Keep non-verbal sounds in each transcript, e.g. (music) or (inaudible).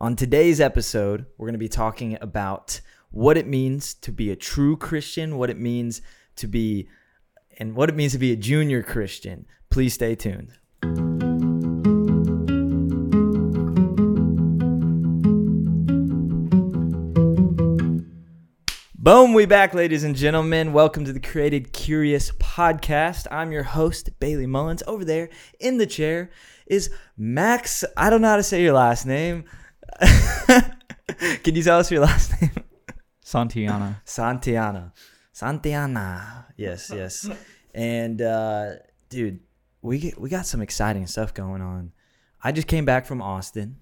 On today's episode, we're going to be talking about what it means to be a true Christian, what it means to be, and what it means to be a junior Christian. Please stay tuned. Boom, we back, ladies and gentlemen. Welcome to the Created Curious podcast. I'm your host, Bailey Mullens. Over there in the chair is Max. I don't know how to say your last name. (laughs) Can you tell us your last (laughs) name? Santiana. Santiana. Santiana. Yes, yes. And uh, dude, we get, we got some exciting stuff going on. I just came back from Austin.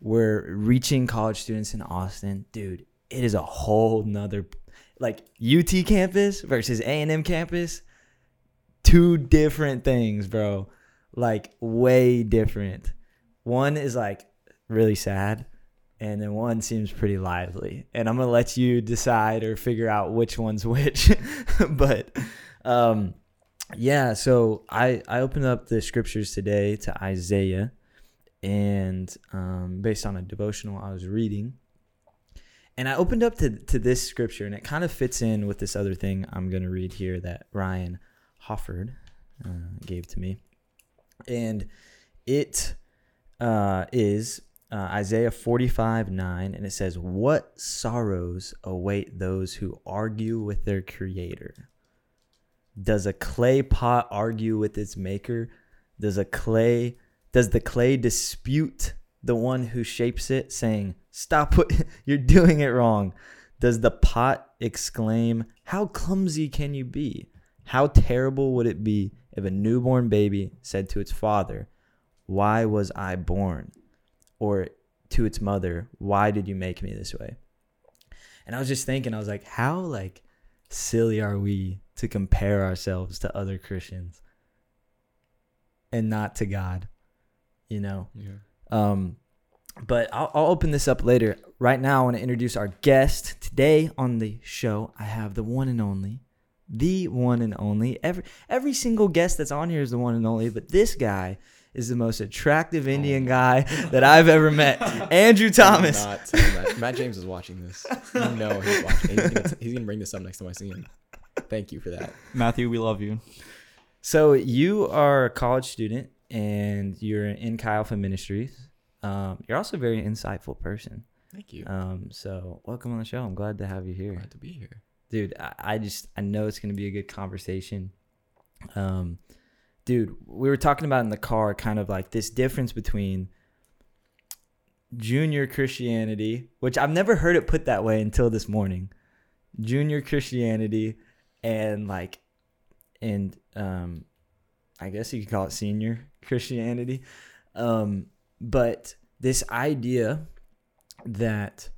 We're reaching college students in Austin. Dude, it is a whole nother like UT campus versus A&M campus. Two different things, bro. Like way different. One is like really sad and then one seems pretty lively. And I'm to let you decide or figure out which one's which. (laughs) but um yeah, so I I opened up the scriptures today to Isaiah and um based on a devotional I was reading and I opened up to, to this scripture, and it kind of fits in with this other thing I'm going to read here that Ryan Hofford uh, gave to me. And it uh, is uh, Isaiah 45 9, and it says, What sorrows await those who argue with their creator? Does a clay pot argue with its maker? Does a clay does the clay dispute the one who shapes it, saying, Stop what (laughs) you're doing it wrong. Does the pot exclaim, How clumsy can you be? How terrible would it be if a newborn baby said to its father, Why was I born? Or to its mother, Why did you make me this way? And I was just thinking, I was like, How like silly are we to compare ourselves to other Christians and not to God? You know? Yeah. Um, but I'll, I'll open this up later. Right now, I want to introduce our guest today on the show. I have the one and only, the one and only. Every every single guest that's on here is the one and only, but this guy is the most attractive Indian guy that I've ever met. (laughs) Andrew Thomas. Not. Matt James is watching this. You (laughs) know he's watching. He's gonna, he's gonna bring this up next time I see him. Thank you for that. Matthew, we love you. So you are a college student and you're in Chi Alpha Ministries. Um, you're also a very insightful person. Thank you. Um, so welcome on the show. I'm glad to have you here. Glad to be here. dude I, I just i know it's going to be a good conversation um dude we were talking about in the car kind of like this difference between junior christianity which i've never heard it put that way until this morning. Junior christianity and like and um i guess you could call it senior christianity. Um but this idea that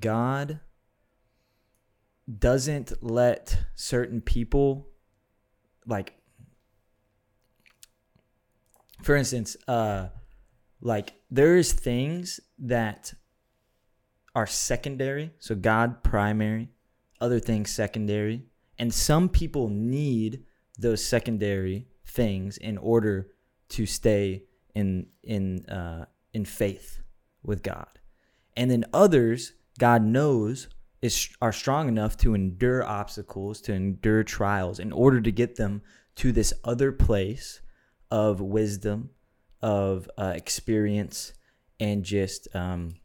god doesn't let certain people like for instance uh like there's things that are secondary so god primary other things secondary and some people need those secondary things in order to stay in in uh in faith with god. And then others god knows is are strong enough to endure obstacles, to endure trials in order to get them to this other place of wisdom, of uh, experience, and just um,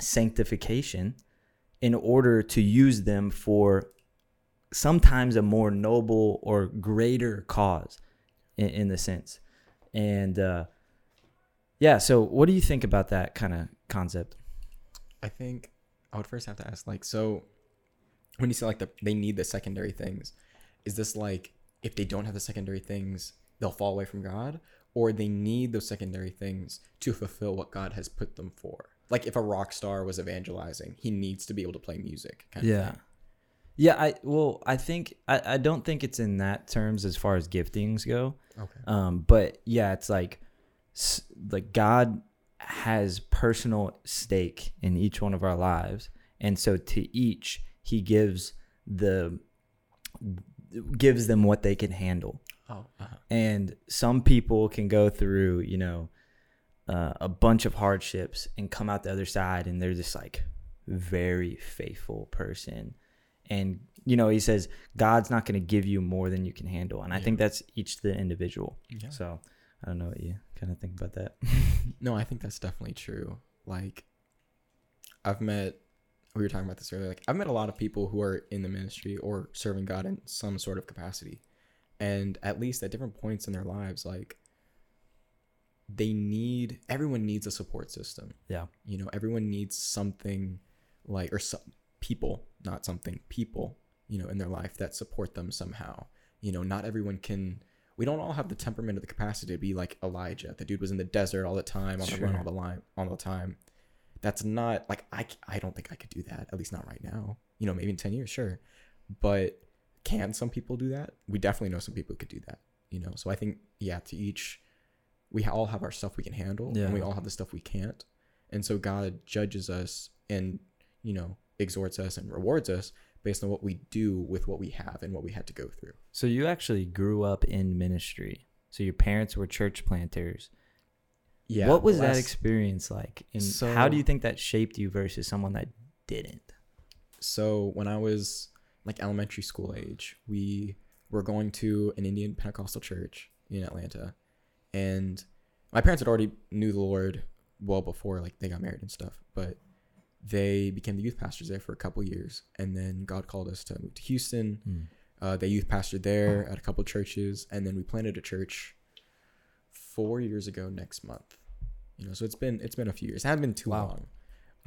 sanctification in order to use them for sometimes a more noble or greater cause in, in the sense. And uh, yeah, so what do you think about that kind of concept? I think I would first have to ask, like, so when you say like the they need the secondary things, is this like if they don't have the secondary things, they'll fall away from God, or they need those secondary things to fulfill what God has put them for? Like if a rock star was evangelizing, he needs to be able to play music. Kind Yeah. Yeah, I well, I think I, I don't think it's in that terms as far as giftings go. Okay. Um, but yeah, it's like like God has personal stake in each one of our lives, and so to each He gives the gives them what they can handle. Oh. Uh-huh. And some people can go through, you know, uh, a bunch of hardships and come out the other side and they're just like very faithful person and you know he says god's not going to give you more than you can handle and i Yeah. think that's each the individual Yeah. so i don't know what you kind of think about that (laughs) No, I think that's definitely true. Like, I've met, we were talking about this earlier. Like, I've met a lot of people who are in the ministry or serving God in some sort of capacity. And at least at different points in their lives, like, they need, everyone needs a support system. yeah You know, everyone needs something like, or some people, not something, people, you know, in their life that support them somehow. You know, not everyone can, we don't all have the temperament or the capacity to be like Elijah. The dude was in the desert all the time, on the run all the line, all the time. That's not like I, I don't think I could do that. At least not right now. You know, maybe in ten years, sure. But can some people do that? We definitely know some people who could do that. You know, so I think yeah, to each, we all have our stuff we can handle, Yeah. and we all have the stuff we can't. And so God judges us and you know exhorts us and rewards us based on what we do with what we have and what we had to go through. so you actually grew up in ministry so your parents were church planters Yeah. what was that experience like and So- how do you think that shaped you versus someone that didn't So when I was like elementary school age, we were going to an Indian Pentecostal church in Atlanta, and my parents had already knew the Lord well before like they got married and stuff, but they became the youth pastors there for a couple years, and then God called us to move to Houston. Hmm. Uh, they youth pastored there at a couple churches, and then we planted a church four years ago next month. You know, so it's been it's been a few years. It hasn't been too Wow. long,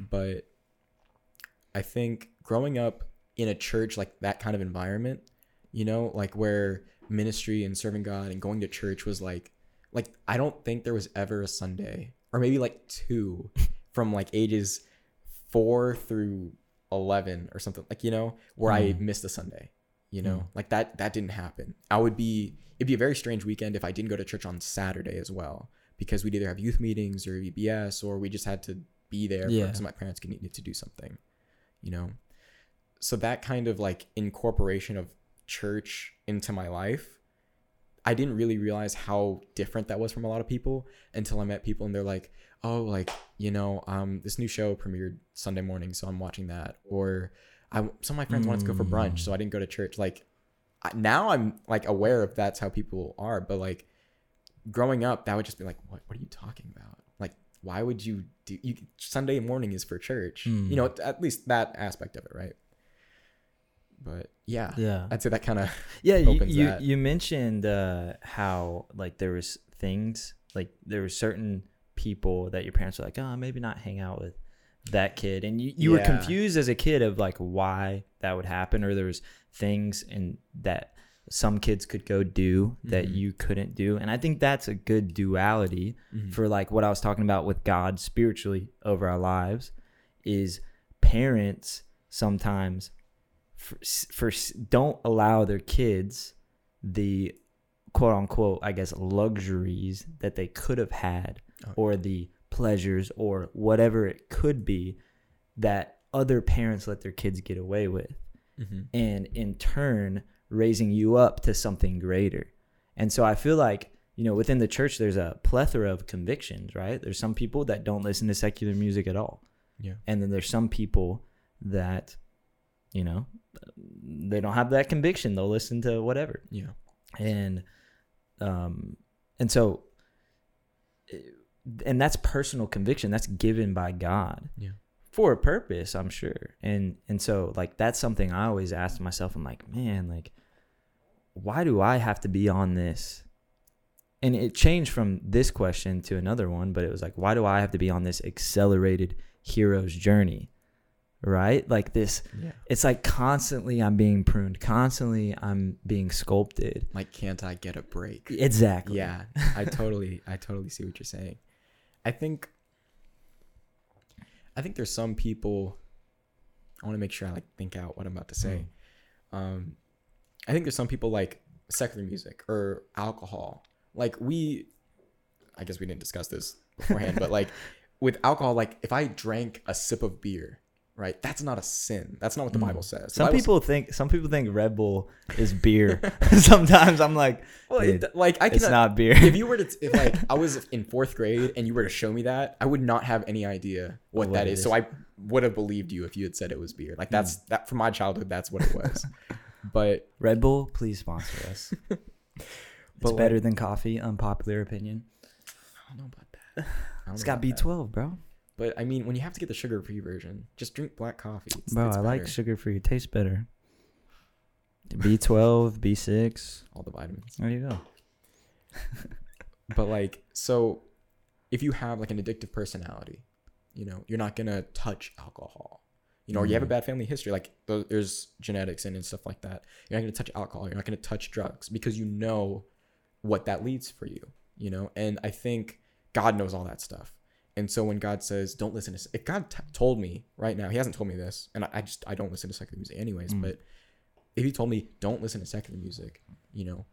but I think growing up in a church like that kind of environment, you know, like where ministry and serving God and going to church was like, like I don't think there was ever a Sunday or maybe like two (laughs) from like ages four through eleven or something like you know where I Mm. missed a Sunday. You know, Mm. like that that didn't happen. I would be it'd be a very strange weekend if I didn't go to church on Saturday as well because we'd either have youth meetings or VBS or we just had to be there Yeah. because my parents could needed to do something. You know, so that kind of like incorporation of church into my life i didn't really realize how different that was from a lot of people until i met people and they're like oh like you know um this new show premiered sunday morning so i'm watching that. Or i some of my friends wanted to go for brunch so i didn't go to church. Like I, now i'm like aware of that's how people are but like growing up that would just be like what, what are you talking about? Like why would you do you sunday morning is for church. Hmm. you know at least that aspect of it right but yeah, yeah. I'd say that kind of Yeah, (laughs) you opens you, you mentioned uh, how like there was things like there were certain people that your parents were like, oh, maybe not hang out with that kid, and you, you were confused as a kid of like why that would happen, or there was things and that some kids could go do that Mhm. you couldn't do, and I think that's a good duality for like what I was talking about with God spiritually over our lives is parents sometimes for, for don't allow their kids the quote unquote I guess luxuries that they could have had Oh. or the pleasures or whatever it could be that other parents let their kids get away with hmm and in turn raising you up to something greater. And so I feel like, you know, within the church there's a plethora of convictions, right? There's some people that don't listen to secular music at all. yeah, And then there's some people that, you know, they don't have that conviction. They'll listen to whatever. yeah, And um and so eh, and that's personal conviction. That's given by God yeah, for a purpose, I'm sure. And and so like that's something I always ask myself. I'm like, man, like why do I have to be on this? And it changed from this question to another one, but it was like, why do I have to be on this accelerated hero's journey? Right? Like this yeah. it's like constantly I'm being pruned, constantly I'm being sculpted. Like, can't I get a break? Exactly. Yeah, I totally, I totally see what you're saying. I think, I think there's some people. I want to make sure I like think out what I'm about to say. Um, I think there's some people like secular music or alcohol. Like we, I guess we didn't discuss this beforehand, but like (laughs) with alcohol, like if I drank a sip of beer, right? That's not a sin. That's not what the Bible says. The Mm. Some Bible people think some people think Red Bull is beer. (laughs) Sometimes I'm like, Well, it, like I it's can not beer. if you were to if like I was in fourth grade and you were to show me that, I would not have any idea what, What that is. is. So I would have believed you if you had said it was beer. Like that's that from my childhood. That's what it was. (laughs) but Red Bull, please sponsor us. (laughs) it's But, like- better than coffee. Unpopular opinion. I don't know about that. (sighs) It's got. B12, bro. But I mean, when you have to get the sugar-free version, just drink black coffee. It's, Bro, it's I like better. sugar free. It tastes better. B12, (laughs) B6. all the vitamins. There you go. But like, so if you have like an addictive personality, you know, you're not gonna touch alcohol. You know, or you have a Mhm. bad family history, like there's genetics in and stuff like that. You're not gonna touch alcohol. You're not gonna touch drugs because you know what that leads for you. You know, and I think God knows all that stuff. And so when God says, "Don't listen to," if God t- told me right now, He hasn't told me this, and I, I just I don't listen to secular music anyways. Mm. But if He told me, "Don't listen to secular music," you know,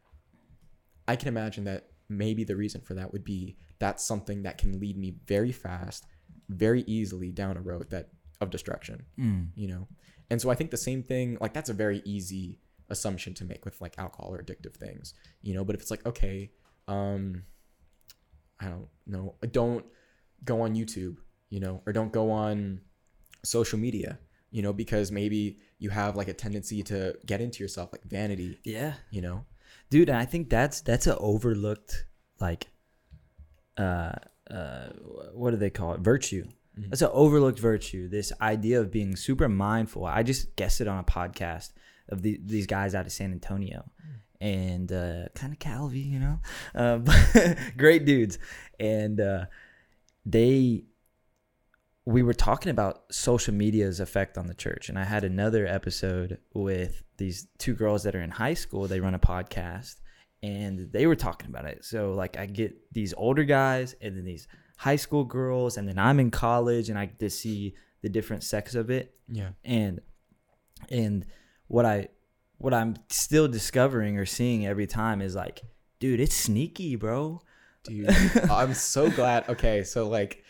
I can imagine that maybe the reason for that would be that's something that can lead me very fast, very easily down a road that of destruction, Mm. you know. And so I think the same thing, like that's a very easy assumption to make with like alcohol or addictive things, you know. But if it's like, okay, um, I don't know, I don't go on YouTube, you know, or don't go on social media, you know, because maybe you have like a tendency to get into yourself, like vanity, Yeah. you know. dude and i think that's that's an overlooked like uh uh what do they call it virtue Mhm. that's an overlooked virtue this idea of being super mindful i just guessed it on a podcast of the, these guys out of san antonio and uh kind of calvi you know uh, (laughs) great dudes and uh they we were talking about social media's effect on the church. And i had another episode with these two girls that are in high school. They run a podcast and they were talking about it. So like i get these older guys and then these high school girls and then i'm in college and i get to see the different sex of it. Yeah. and and what i what i'm still discovering or seeing every time is like dude it's sneaky bro dude i'm so glad. Okay so like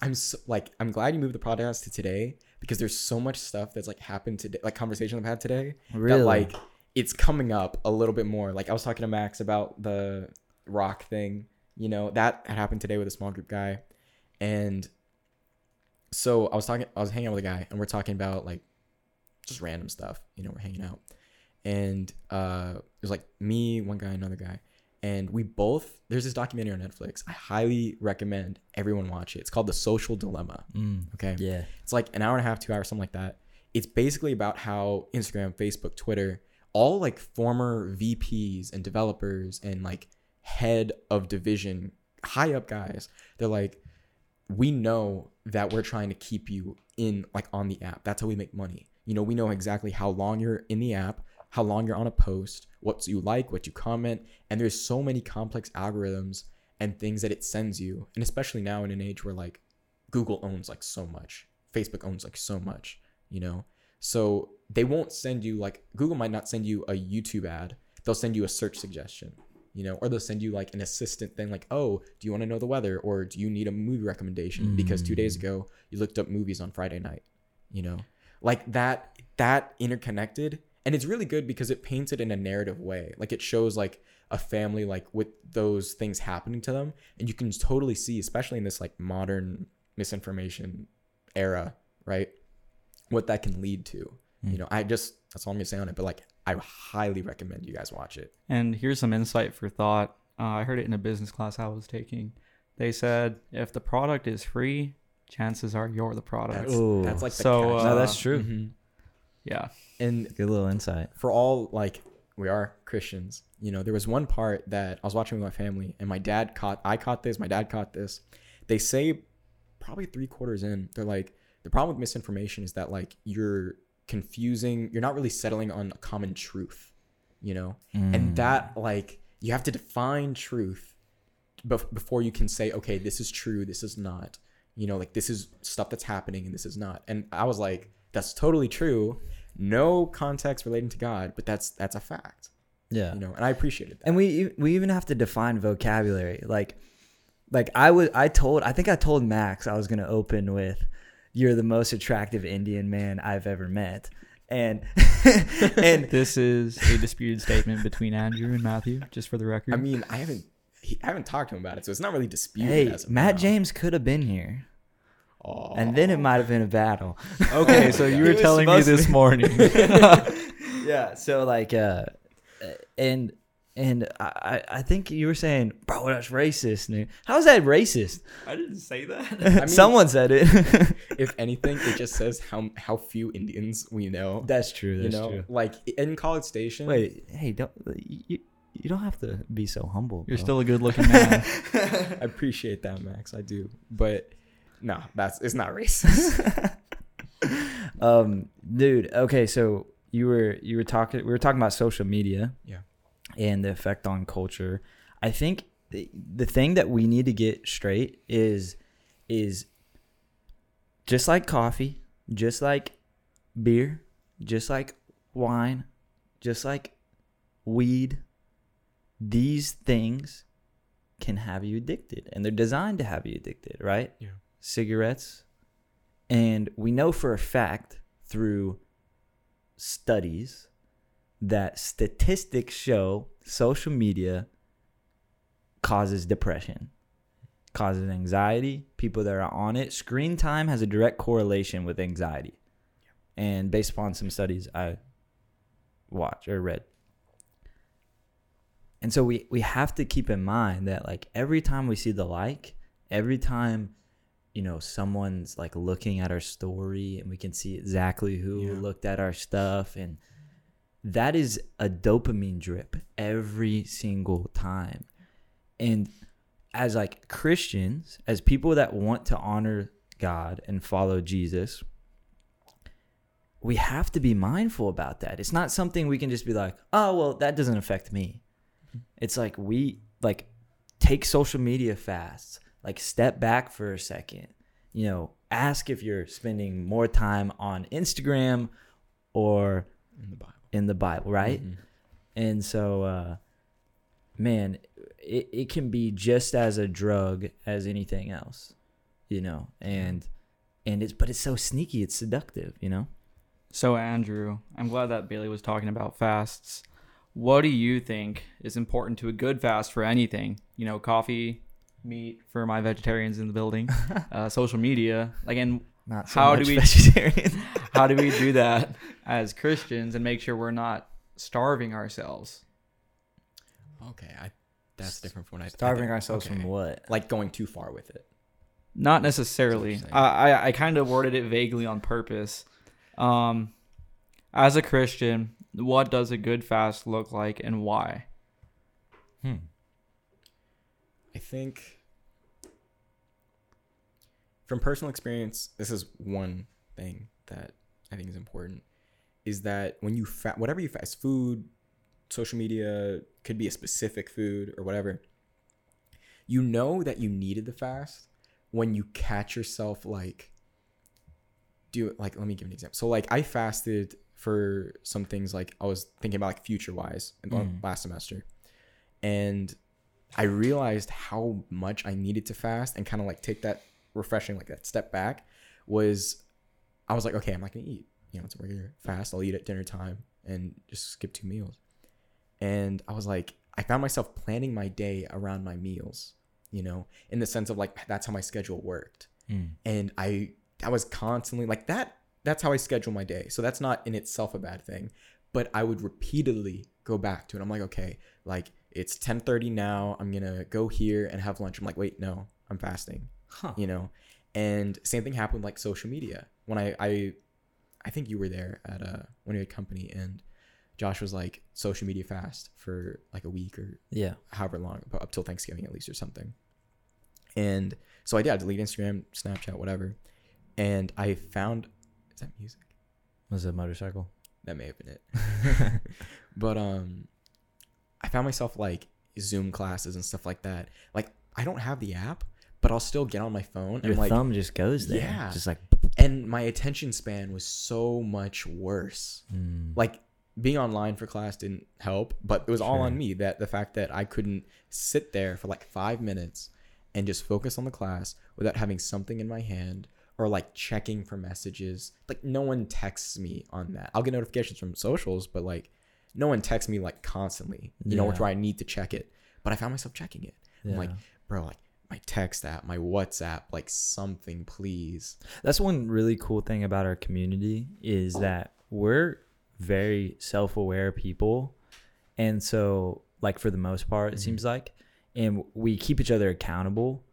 i'm so like i'm glad you moved the podcast to today because there's so much stuff that's like happened today like conversation i've had today really? that like it's coming up a little bit more. Like i was talking to max about the rock thing you know that had happened today with a small group guy. And so i was talking i was hanging out with a guy and we're talking about like just random stuff you know we're hanging out. And uh it was like me one guy another guy and we both there's this documentary on netflix. I highly recommend everyone watch it. It's called the social dilemma. Mm, okay? Yeah. It's like an hour and a half, two hours, something like that. It's basically about how Instagram, Facebook, Twitter, all like former VPs and developers and like head of division, high up guys, they're like, we know that we're trying to keep you in like on the app. That's how we make money. You know, we know exactly how long you're in the app, how long you're on a post, what you like, what you comment, and there's so many complex algorithms and things that it sends you. And especially now in an age where like Google owns like so much. Facebook owns like so much, you know? So they won't send you like Google might not send you a YouTube ad. They'll send you a search suggestion, you know, or they'll send you like an assistant thing like, "Oh, do you want to know the weather or do you need a movie recommendation because 2 days mm. ago you looked up movies on Friday night." You know? Like that that interconnected and it's really good because it paints it in a narrative way. Like it shows like a family like with those things happening to them and you can totally see especially in this like modern misinformation era, right? What that can lead to. You know, I just that's all I'm gonna say on it. But like, I highly recommend you guys watch it. And here's some insight for thought. Uh, I heard it in a business class I was taking. They said if the product is free, chances are you're the product. That's, that's like the So, catch. uh, no that's true Mhm. yeah. And good little insight for all like we are Christians, you know, there was one part that I was watching with my family, and my dad caught. I caught this. My dad caught this. They say probably three quarters in, they're like, the problem with misinformation is that like you're confusing. You're not really settling on a common truth, you know, Mm. and that like you have to define truth bef- before you can say, okay, this is true, this is not. You know, like this is stuff that's happening and this is not. And I was like, that's totally true. No context relating to God, but that's that's a fact. yeah You know, and I appreciated that. and we we even have to define vocabulary like like i was i told i think i told max i was gonna open with you're the most attractive Indian man I've ever met. And (laughs) and This is a disputed statement between Andrew and Matthew, just for the record. I mean, I haven't he, I haven't talked to him about it, so it's not really disputed. hey, as Matt now. James could have been here. Aw. And then it might have been a battle. (laughs) okay, so you (laughs) were telling me this (laughs) morning. yeah. So like, uh, and and I I I think you were saying, bro, that's racist. Dude. How's that racist? I didn't say that. mean- Someone said it. if anything, it just says how how few Indians we know. that's true. you That's know, true. like in College Station. Wait, hey, don't you? You don't have to be so humble. You're bro. still a good-looking man. I appreciate that, Max. I do, but no, that's it's not racist. (laughs) um, dude. Okay, so you were you were talking. We were talking about social media. Yeah. And the effect on culture. I think the, the thing that we need to get straight is is just like coffee, just like beer, just like wine, just like weed. These things can have you addicted, and they're designed to have you addicted, right? Yeah. Cigarettes, and we know for a fact through studies that statistics show social media causes depression, causes anxiety. People that are on it, screen time has a direct correlation with anxiety. And based upon some studies I watched or read. And so we, we have to keep in mind that like every time we see the like, every time you know someone's like looking at our story and we can see exactly who Yeah. looked at our stuff and that is a dopamine drip every single time. And as like christians as people that want to honor god and follow jesus we have to be mindful about that. It's not something we can just be like oh well that doesn't affect me. It's like we like take social media fasts like step back for a second you know ask if you're spending more time on instagram or in the Bible, in the bible right Mhm. and so uh man it, it can be just as a drug as anything else you know and and it's but it's so sneaky it's seductive you know So, Andrew, I'm glad that Bailey was talking about fasts. What do you think is important to a good fast for anything? You know, coffee, meat for my vegetarians in the building, (laughs) uh, social media. Like, and not so How do we- vegetarian (laughs) how do we do that (laughs) as Christians and make sure we're not starving ourselves? Okay, I that's different from what I I starving think- ourselves okay. from what like going too far with it. Not necessarily. I, I, I kind of worded it vaguely on purpose. Um, as a Christian, what does a good fast look like and why? hmm. I think from personal experience, this is one thing that I think is important is that when you fa- whatever you fast food, social media could be a specific food or whatever. You know that you needed the fast when you catch yourself like do it like let me give an example. So like I fasted for some things like I was thinking about like future wise Mm. last semester. And I realized how much I needed to fast and kind of like take that refreshing, like that step back was I was like, okay, I'm not gonna eat. You know, it's a regular fast. I'll eat at dinner time and just skip two meals. And I was like, I found myself planning my day around my meals, you know, in the sense of like that's how my schedule worked. Mm. And I I was constantly like that that's how I schedule my day. So that's not in itself a bad thing. But I would repeatedly go back to it. I'm like, okay, like it's 10:30 now. I'm gonna go here and have lunch. I'm like, wait, no, I'm fasting. Huh. You know, and same thing happened with, like social media. When I I I think you were there at uh when we had company and Josh was like social media fast for like a week or yeah however long, up till Thanksgiving at least or something. And so I did. I delete Instagram, Snapchat, whatever. And I found is that music? was it a motorcycle That may have been it. (laughs) but um, found myself like Zoom classes and stuff like that. Like I don't have the app, but I'll still get on my phone your and like thumb just goes there Yeah. just like and my attention span was so much worse. mm. Like being online for class didn't help, but it was all on me that the fact that I couldn't sit there for like 5 minutes and just focus on the class without having something in my hand or like checking for messages. Like no one texts me on that. I'll get notifications from socials, but like no one texts me like constantly. You know, Yeah. which where I need to check it. But I found myself checking it. I'm like, bro, like my text app, my WhatsApp, like something, please. That's one really cool thing about our community is that we're very self-aware people. And so like for the most part it Mhm. seems like and we keep each other accountable.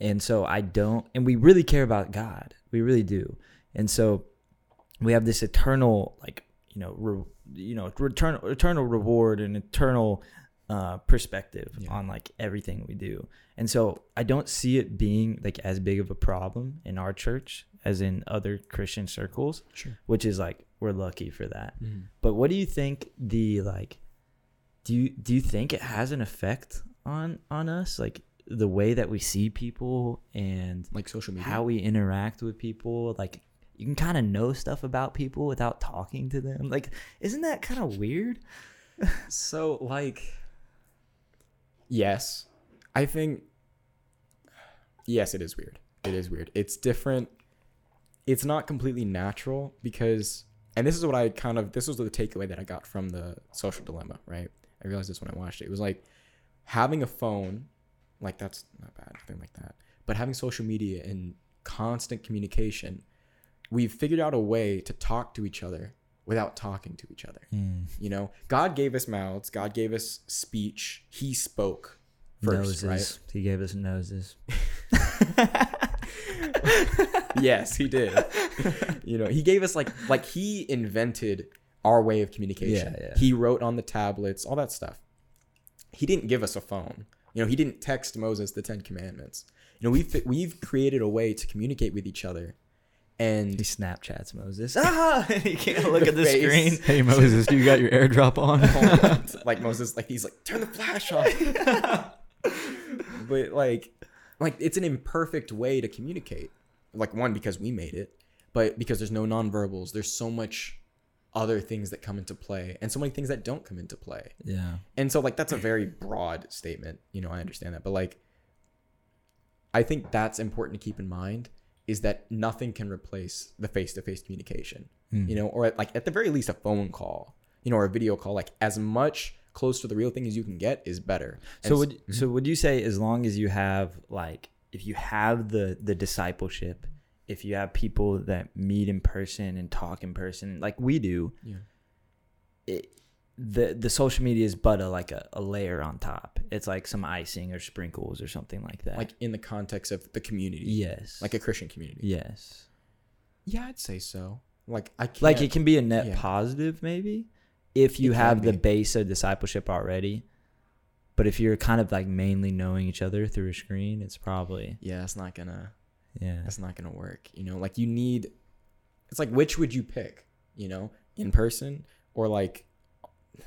And so I don't and we really care about God. We really do. And so we have this eternal like, you know, re, you know, return eternal reward and eternal uh perspective Yeah. on like everything we do. And so I don't see it being like as big of a problem in our church as in other Christian circles, Sure. which is like we're lucky for that. Mm-hmm. But what do you think the like do you do you think it has an effect on on us like the way that we see people and Like social media. how we interact with people like you can kind of know stuff about people without talking to them. Like isn't that kind of weird? So like yes. I think yes, it is weird. It is weird. It's different. It's not completely natural because and this is what I kind of this was the takeaway that I got from the social dilemma, right? I realized this when I watched it. It was like having a phone, like that's not bad, nothing like that. But having social media and constant communication, we've figured out a way to talk to each other without talking to each other. Hmm. You know, God gave us mouths. God gave us speech. He spoke first, noses. He gave us noses. (laughs) yes, he did. (laughs) you know, he gave us like like he invented our way of communication. Yeah, yeah. He wrote on the tablets, all that stuff. He didn't give us a phone. You know, he didn't text Moses the Ten Commandments. You know, we've we've created a way to communicate with each other, and He Snapchats Moses. (laughs) (laughs) Ah, he can't look at the Face. screen. Hey Moses, you got your airdrop on? (laughs) like Moses, like he's like, turn the flash on. but like, like it's an imperfect way to communicate. Like one because we made it, but because there's no nonverbals, there's so much other things that come into play, and so many things that don't come into play. Yeah. And so like that's a very broad statement. You know, I understand that, but like, I think that's important to keep in mind is that nothing can replace the face-to-face communication Hmm. you know, or at, like at the very least a phone call, you know, or a video call. Like as much close to the real thing as you can get is better. So And would s- so would you say as long as you have like if you have the the discipleship, if you have people that meet in person and talk in person like we do, yeah, it, the the social media is but a like a, a layer on top. It's like some icing or sprinkles or something like that. like in the context of the community, yes, like a Christian community. yes, Yeah, I'd say so. Like I can't, like it can be a net yeah. positive maybe if you have the base of discipleship already. But if you're kind of like mainly knowing each other through a screen, it's probably yeah, it's not gonna, yeah. that's not gonna work. You know, like you need. It's like which would you pick? You know, in person or like.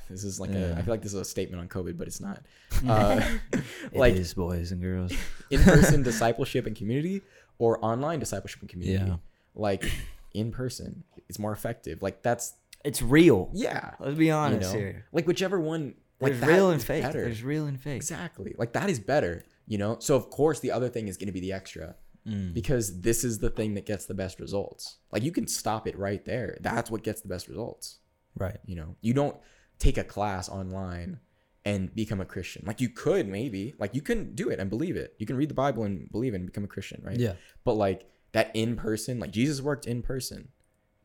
This is like a. Yeah. I feel like this is a statement on COVID, but it's not. (laughs) Uh, It like is, boys and girls. in-person (laughs) discipleship and community or online discipleship and community. Yeah. Like in person, it's more effective. Like that's It's real. yeah. Let's be You honest know, here. like whichever one. Like There's real and fake. better. There's real and fake. exactly like that is better. You know. So of course the other thing is going to be the extra Mm. because this is the thing that gets the best results. Like you can stop it right there. That's what gets the best results. Right. You know. You don't take a class online and become a Christian. Like you could maybe. Like you can do it and believe it. You can read the Bible and believe it and become a Christian, right? Yeah. but like that in person like jesus worked in person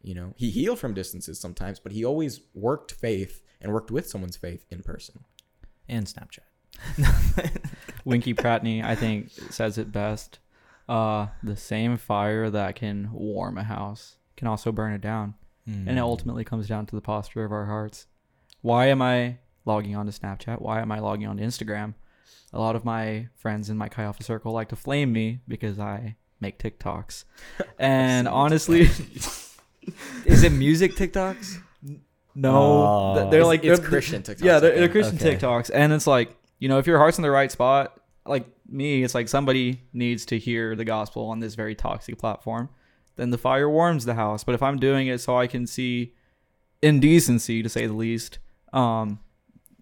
you know he healed from distances sometimes but he always worked faith and worked with someone's faith in person And Snapchat. (laughs) Winkie Pratney, I think, says it best. Uh, the same fire that can warm a house can also burn it down. Mm. And it ultimately comes down to the posture of our hearts. Why am I logging on to Snapchat? Why am I logging on to Instagram? A lot of my friends in my Chi Alpha circle like to flame me because I make TikToks. (laughs) And honestly, (laughs) Is it music TikToks? no, Oh. they're like it's they're- Christian TikToks, Yeah, they're, they're Christian Okay. TikToks, and it's like you know if your heart's in the right spot, like me, it's like somebody needs to hear the gospel on this very toxic platform. Then the fire warms the house. But if I'm doing it so I can see indecency, to say the least, um,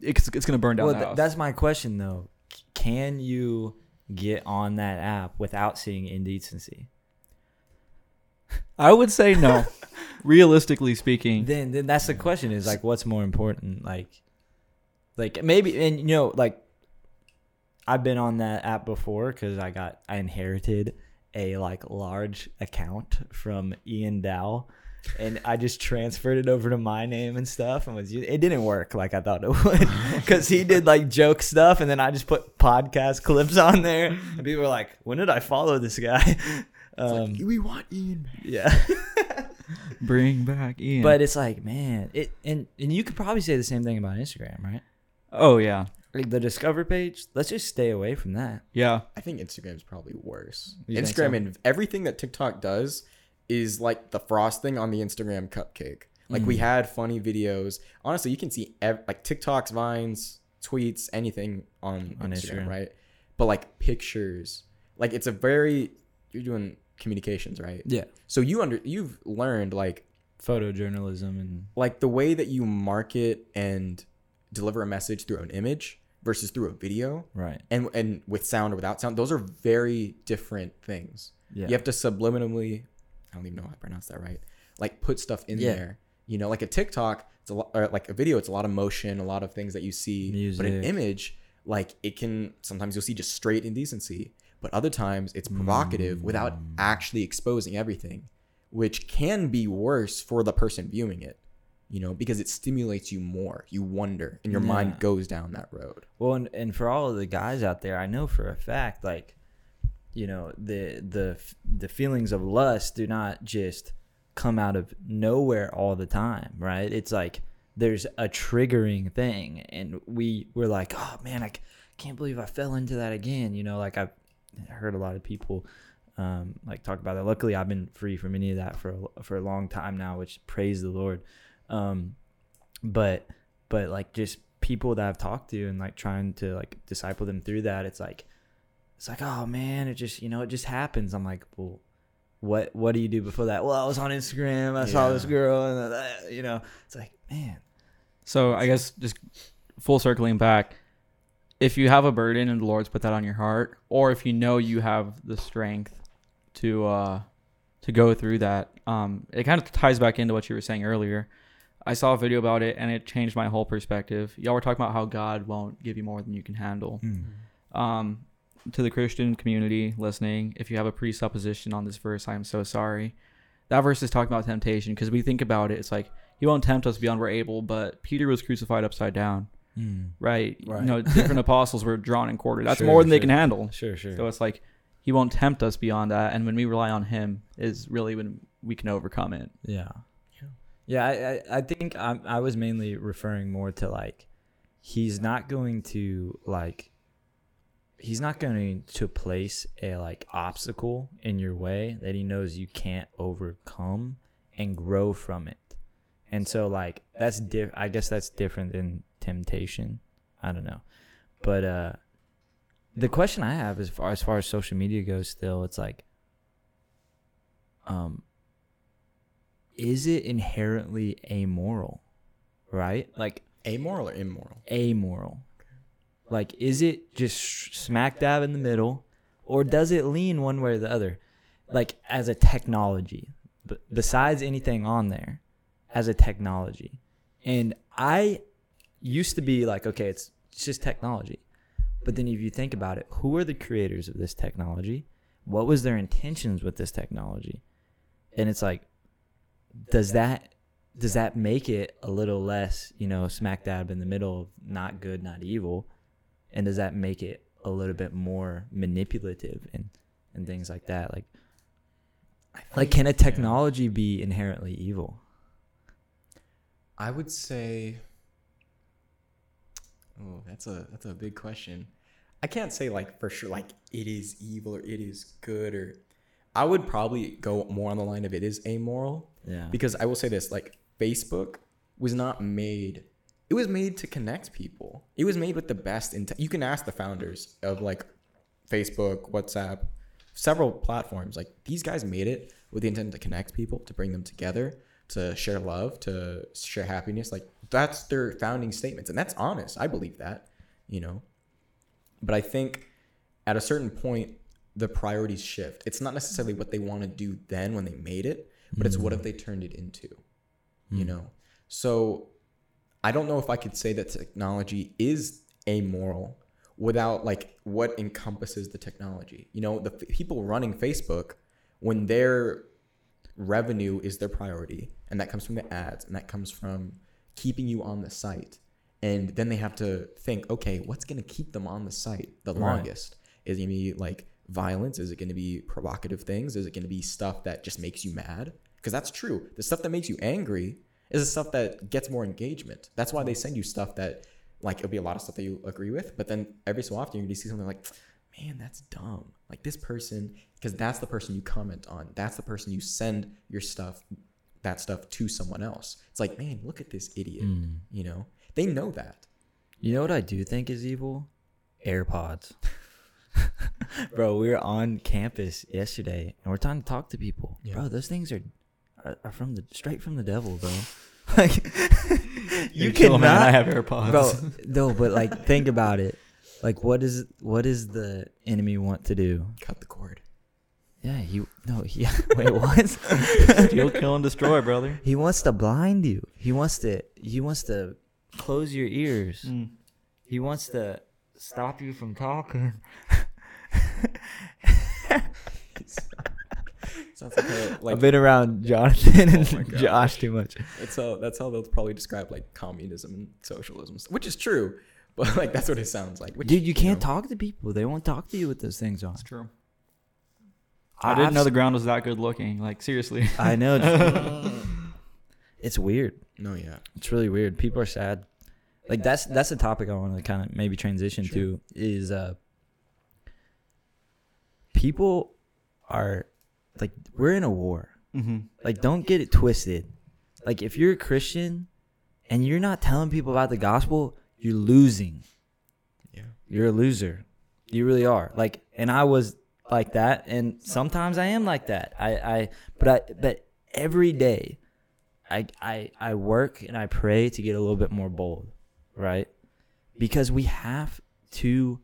it's it's gonna burn down Well, th- that's my question though. C- Can you get on that app without seeing indecency? I would say no. (laughs) Realistically speaking, then then that's the question is like what's more important like like maybe and you know like i've been on that app before because i got i inherited a like large account from ian dow and i just transferred it over to my name and stuff and was it didn't work like i thought it would (laughs) because he did like joke stuff and then i just put podcast clips on there and people were like when did i follow this guy (laughs) um, we want Ian. yeah (laughs) bring back Ian. But it's like, man, it and and you could probably say the same thing about Instagram, right? oh yeah, Like the discover page. Let's just stay away from that. yeah. I think Instagram's probably worse. You Instagram so? and everything that TikTok does is like the frosting on the Instagram cupcake. Like we Mm. had funny videos. Honestly, you can see ev- like TikToks, Vines, tweets, anything on, On Instagram, Instagram. right? But like pictures, like it's a very you're doing communications, right? Yeah, So you under you've learned like photojournalism and like the way that you market and deliver a message through an image versus through a video right. and and with sound or without sound those are very different things Yeah, you have to subliminally i don't even know how to pronounce that right like put stuff in Yeah. there. You know like a tiktok it's a lot or like a video it's a lot of motion a lot of things that you see but an image like it can sometimes you'll see just straight indecency but other times it's provocative without Mm. actually exposing everything which can be worse for the person viewing it you know because it stimulates you more. You wonder and your mind goes down that road. Well, and, and for all of the guys out there, I know for a fact, like, you know, the the the feelings of lust do not just come out of nowhere all the time, right? It's like there's a triggering thing, and we we're like, oh man, I can't believe I fell into that again. You know, like I've heard a lot of people. Um, like talk about that. Luckily, I've been free from any of that for a, for a long time now, which praise the Lord. Um, but but like just people that I've talked to and like trying to like disciple them through that, it's like it's like oh man, it just you know it just happens. I'm like, well, what what do you do before that? Well, I was on Instagram, I saw this girl, and uh, you know, it's like man, So I guess just full circling back, if you have a burden and the Lord's put that on your heart, or if you know you have the strength to uh to go through that, um, it kind of ties back into what you were saying earlier. I saw a video about it and it changed my whole perspective. Y'all were talking about how God won't give you more than you can handle. Um, to the Christian community listening, if you have a presupposition on this verse, I am so sorry. That verse is talking about temptation because we think about it, it's like he won't tempt us beyond we're able, but Peter was crucified upside down, right? Right. You know, different (laughs) apostles were drawn and quartered. That's Sure, more than they can handle. sure, sure. So it's like he won't tempt us beyond that, and when we rely on him, is really when we can overcome it. Yeah. Yeah, I, I, I think I, I was mainly referring more to like, he's not going to like, he's not going to place a like obstacle in your way that he knows you can't overcome and grow from it. And so like that's diff. I guess that's different than temptation. I don't know, but uh, the question I have as far as far as social media goes, still, it's like, um, is it inherently amoral right like amoral or immoral amoral like is it just smack dab in the middle or does it lean one way or the other? Like as a technology b- besides anything on there as a technology. And i used to be like okay it's, it's just technology. But then if you think about it who are the creators of this technology? What was their intentions with this technology? And it's like does that does that make it a little less you know smack dab in the middle of not good not evil and does that make it a little bit more manipulative and and things like that? Like like can a technology be inherently evil? I would say Oh, that's a that's a big question. I can't say like for sure like it is evil or it is good or I would probably go more on the line of it is amoral. Yeah. Because I will say this like Facebook was not made it was made to connect people. It was made with the best intent. You can ask the founders of like Facebook, WhatsApp, several platforms. Like these guys made it with the intent to connect people, to bring them together, to share love, to share happiness. Like that's their founding statements, and that's honest. I believe that, you know. But I think at a certain point, the priorities shift. It's not necessarily what they want to do then when they made it, but it's what Mm. have they turned it into? Mm. You know? So I don't know if I could say that technology is amoral without like what encompasses the technology. You know, the f- people running Facebook, when their revenue is their priority, and that comes from the ads, and that comes from keeping you on the site. And then they have to think, okay, what's going to keep them on the site the Right. longest? Is it going to be like violence? Is it going to be provocative things? Is it going to be stuff that just makes you mad? Because that's true. The stuff that makes you angry is the stuff that gets more engagement. That's why they send you stuff that, like, it'll be a lot of stuff that you agree with, but then every so often you're going to see something like, man, that's dumb. Like, this person, because that's the person you comment on. That's the person you send your stuff, that stuff to someone else. It's like, man, look at this idiot. Mm. You know, they know that. You know what I do think is evil? AirPods. (laughs) Bro, we were on campus yesterday and we're trying to talk to people. Yeah. Bro, those things are, are are from the straight from the devil, bro. (laughs) Like (laughs) you chill, cannot man. I have AirPods. Bro, (laughs) no, but like think about it. Like what is what does the enemy want to do? Cut the cord. Yeah, he no, he wait, what? Steal, kill, and destroy, brother. he wants to blind you. He wants to he wants to close your ears. Mm. He wants to stop you from talking. Sounds (laughs) like a, like I've been around Jonathan and Oh. (laughs) Josh too much. That's how that's how they'll probably describe like communism and socialism, which is true, (laughs) but like that's what it sounds like. Which, Dude, you can't know, talk to people. They won't talk to you with those things on. It's true. I didn't know the ground was that good looking. Like seriously. I know. It's, it's weird. No, yeah, It's really weird. People are sad. Like that's that's a topic I want to kind of maybe transition Sure. to is uh people are like we're in a war. mm-hmm. Like don't get it twisted. Like if you're a Christian and you're not telling people about the gospel, you're losing. yeah, You're a loser. You really are. Like and I was like that and sometimes I am like that. I I but I but every day I I I work and I pray to get a little bit more bold, right? Because we have to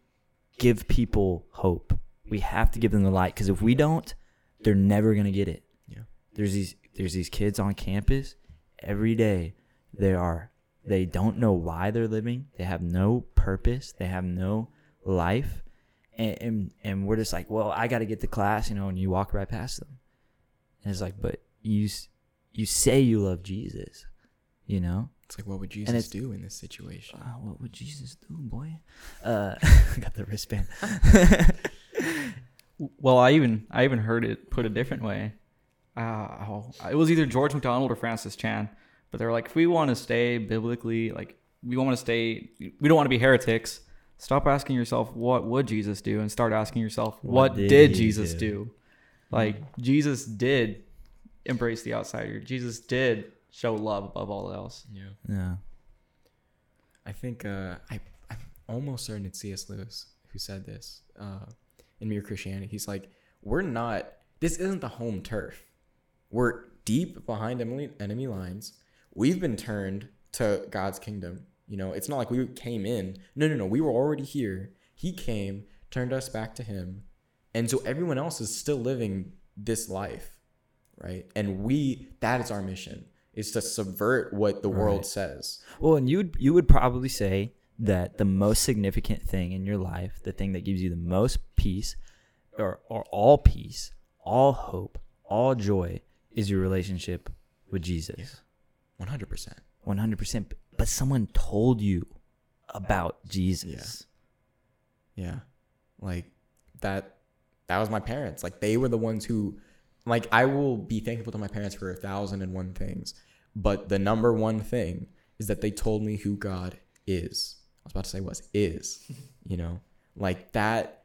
give people hope. We have to give them the light cuz if we don't, they're never going to get it. yeah, There's these there's these kids on campus every day they are they don't know why they're living. They have no purpose. They have no life. And and, and we're just like, "Well, I got to get to class, you know, and you walk right past them." And it's like, "But you you say you love Jesus, you know? It's like what would Jesus do in this situation? Uh, what would Jesus do, boy? Uh, (laughs) got the wristband. (laughs) Well, I even I even heard it put a different way. Uh, oh, it was either George MacDonald or Francis Chan, but they're like, if we want to stay biblically, like we want to stay, we don't want to be heretics. Stop asking yourself what would Jesus do, and start asking yourself what, What did, did Jesus do? do? Like Jesus did embrace the outsider. Jesus did show love above all else. Yeah, yeah. I think uh, I I'm almost certain it's C.S. Lewis who said this uh, in Mere Christianity. He's like, we're not. This isn't the home turf. We're deep behind enemy enemy lines. We've been turned to God's kingdom. You know, it's not like we came in. No, no, no. We were already here. He came, turned us back to Him, and so everyone else is still living this life, right? And we that is our mission is to subvert what the world says. Well, and you you would probably say that the most significant thing in your life, the thing that gives you the most peace, or or all peace, all hope, all joy, is your relationship with Jesus. One hundred percent. One hundred percent. But someone told you about Jesus. Yeah. Like that that was my parents. Like they were the ones who like I will be thankful to my parents for a thousand and one things. But the number one thing is that they told me who God is. I was about to say was is, (laughs) you know? Like that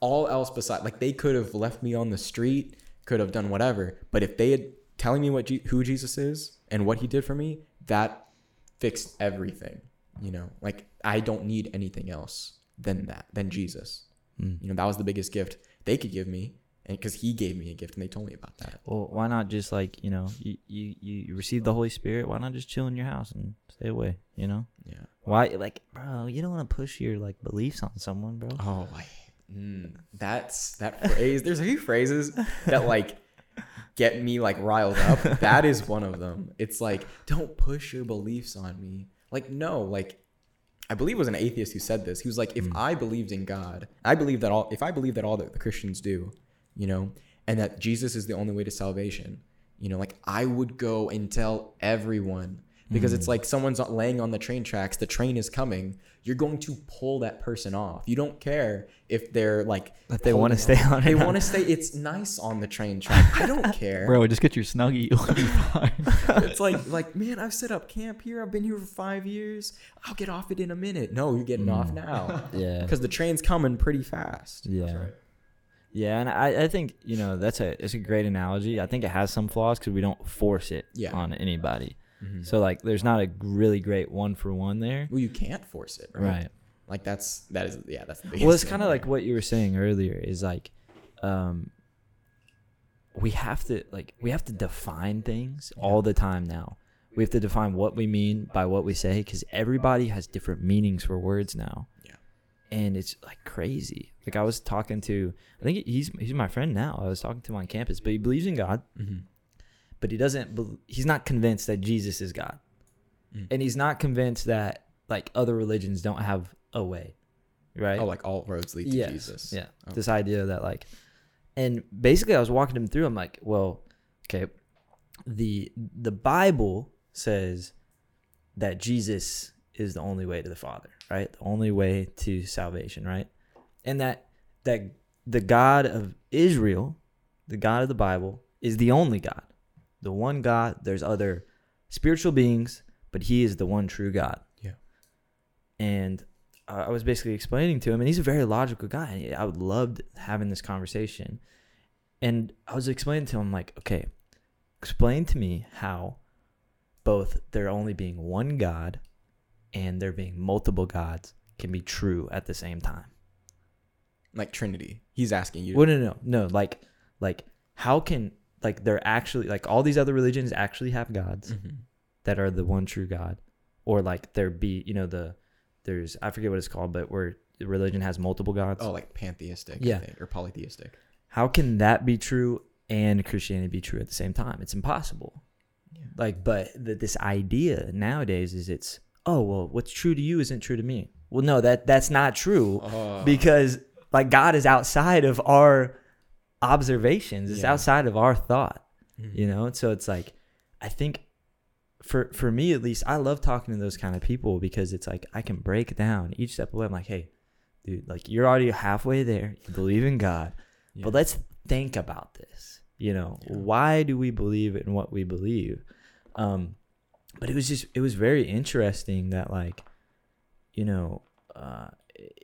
all else beside like they could have left me on the street, could have done whatever, but if they had telling me what who Jesus is and what he did for me, that fixed everything, you know? Like I don't need anything else than that, than Jesus. Mm. You know, that was the biggest gift they could give me, and because He gave me a gift, and they told me about that. Well, why not just like you know you you you receive the Holy Spirit? Why not just chill in your house and stay away? You know Yeah. why? Like, bro, you don't want to push your like beliefs on someone, bro. Oh, I, mm, that's that phrase. There's a few phrases that like get me like riled up, that is one of them. It's like, don't push your beliefs on me. Like, no, like I believe it was an atheist who said this. He was like, if I believed in God, I believe that all if I believe that all that the Christians do, you know, and that Jesus is the only way to salvation, you know, like I would go and tell everyone because it's mm. like someone's laying on the train tracks, the train is coming, you're going to pull that person off. You don't care if they're like If they wanna stay on They want to stay. It's nice on the train track. I don't (laughs) care. Bro, just get your snuggie. You'll be (laughs) fine. it's like like man i've set up camp here i've been here for five years i'll get off it in a minute no you're getting off mm. now (laughs) Yeah. because the train's coming pretty fast Yeah. Yeah, and I, I think you know that's a it's a great analogy. I think it has some flaws because we don't force it Yeah. on anybody. Mm-hmm. So like, there's not a really great one for one there. well you can't force it right, Right. like that's that is yeah that's the Well, it's kind of like what you were saying earlier. Is like, um, we have to like we have to define things all the time now. We have to define what we mean by what we say because everybody has different meanings for words now. And it's like crazy. Like I was talking to, I think he's he's my friend now. I was talking to him on campus, but he believes in God, Mhm. but he doesn't. he's not convinced that Jesus is God, Mm. and he's not convinced that like other religions don't have a way, right? oh like all roads lead to Yes, jesus Yeah. Oh. This idea that like and basically I was walking him through, I'm like, well, okay, the the Bible says that Jesus is the only way to the Father, right? The only way to salvation, right? And that that the God of Israel, the God of the Bible, is the only God. The one God. There's other spiritual beings, but he is the one true God. Yeah. And I was basically explaining to him, and he's a very logical guy. I would love having this conversation. And I was explaining to him, like, okay, explain to me how both there only being one God and there being multiple gods can be true at the same time. like trinity he's asking you Well, no, no, no. Like, like, how can like there actually like all these other religions actually have gods Mhm. that are the one true God, or like there be you know the there's I forget what it's called, but where religion has multiple gods. oh like pantheistic Yeah. Or polytheistic How can that be true and Christianity be true at the same time? It's impossible. Yeah. Like, but the, this idea nowadays is it's oh well, what's true to you isn't true to me. Well, no, that that's not true oh because like God is outside of our observations. It's Yeah. outside of our thought. Mhm. You know, so it's like I think for for me at least, I love talking to those kind of people because it's like I can break down each step away. I'm like, hey, dude, like you're already halfway there. You believe in God. Yeah. But let's think about this. You know, Yeah. why do we believe in what we believe? Um, but it was just it was very interesting that like, you know, uh,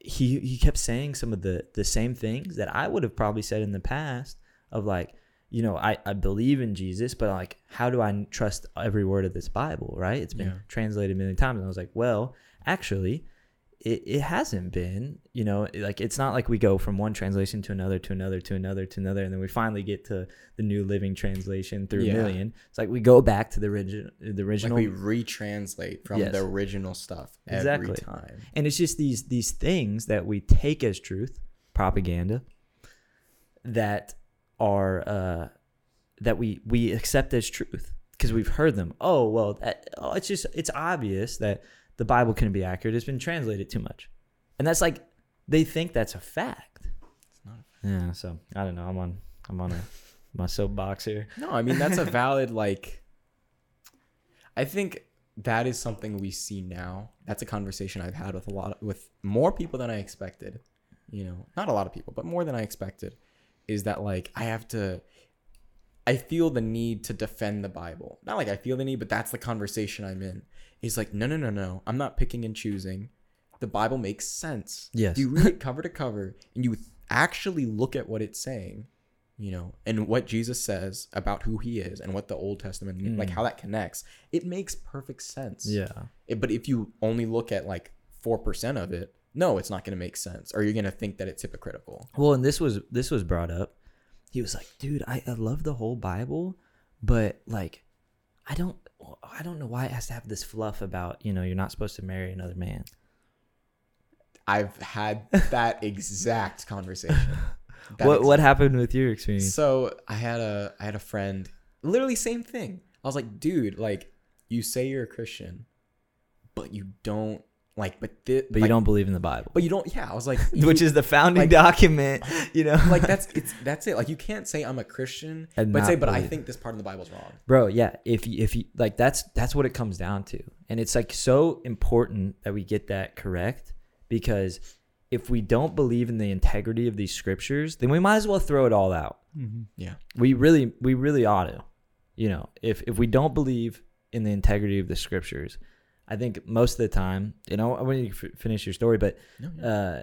he he kept saying some of the the same things that I would have probably said in the past of like, you know, I I believe in Jesus, but like, how do I trust every word of this Bible? Right? It's been Yeah. translated a million times, and I was like, well, actually, it, it hasn't been you know like it's not like we go from one translation to another to another to another to another and then we finally get to the new living translation through Yeah. a million it's like we go back to the original the original like we retranslate from Yes. the original stuff every Exactly. time and it's just these these things that we take as truth propaganda that are uh that we we accept as truth because we've heard them oh well that, oh, it's just it's obvious that the bible couldn't be accurate it's been translated too much and that's like they think that's a fact It's not yeah so i don't know i'm on i'm on a my soapbox here No, I mean that's a (laughs) valid like I think that is something we see now. That's a conversation I've had with a lot of, with more people than I expected. You know, not a lot of people, but more than I expected is that like I have to I feel the need to defend the Bible. Not like I feel the need, but that's the conversation I'm in. Is like no no no no. I'm not picking and choosing. The Bible makes sense. Yes. You read it cover to cover and you actually look at what it's saying, you know, and what Jesus says about who he is and what the Old Testament, like Mm. how that connects, it makes perfect sense. yeah It- but if you only look at like 4% of it, no, it's not going to make sense. Or you're going to think that it's hypocritical. Well, and this was this was brought up. He was like, "Dude, I, I love the whole Bible, but like, I don't I don't know why it has to have this fluff about you know you're not supposed to marry another man." I've had (laughs) that exact conversation. That what makes what happened with your experience? So I had a I had a friend, literally same thing. I was like, dude, like you say you're a Christian, but you don't like, but thi- but you like- don't believe in the Bible, but you don't. Yeah, I was like, (laughs) which you- is the founding like- document. You know, like that's (laughs) it's that's it. Like you can't say I'm a Christian, And but say, not but I believe. think this part of the Bible's wrong. bro yeah if you if you like that's that's what it comes down to and it's like so important that we get that correct because if we don't believe in the integrity of these scriptures then we might as well throw it all out mm-hmm. Yeah, we really we really ought to you know if if we don't believe in the integrity of the scriptures i think most of the time you know i want you to f- finish your story but no, yeah. uh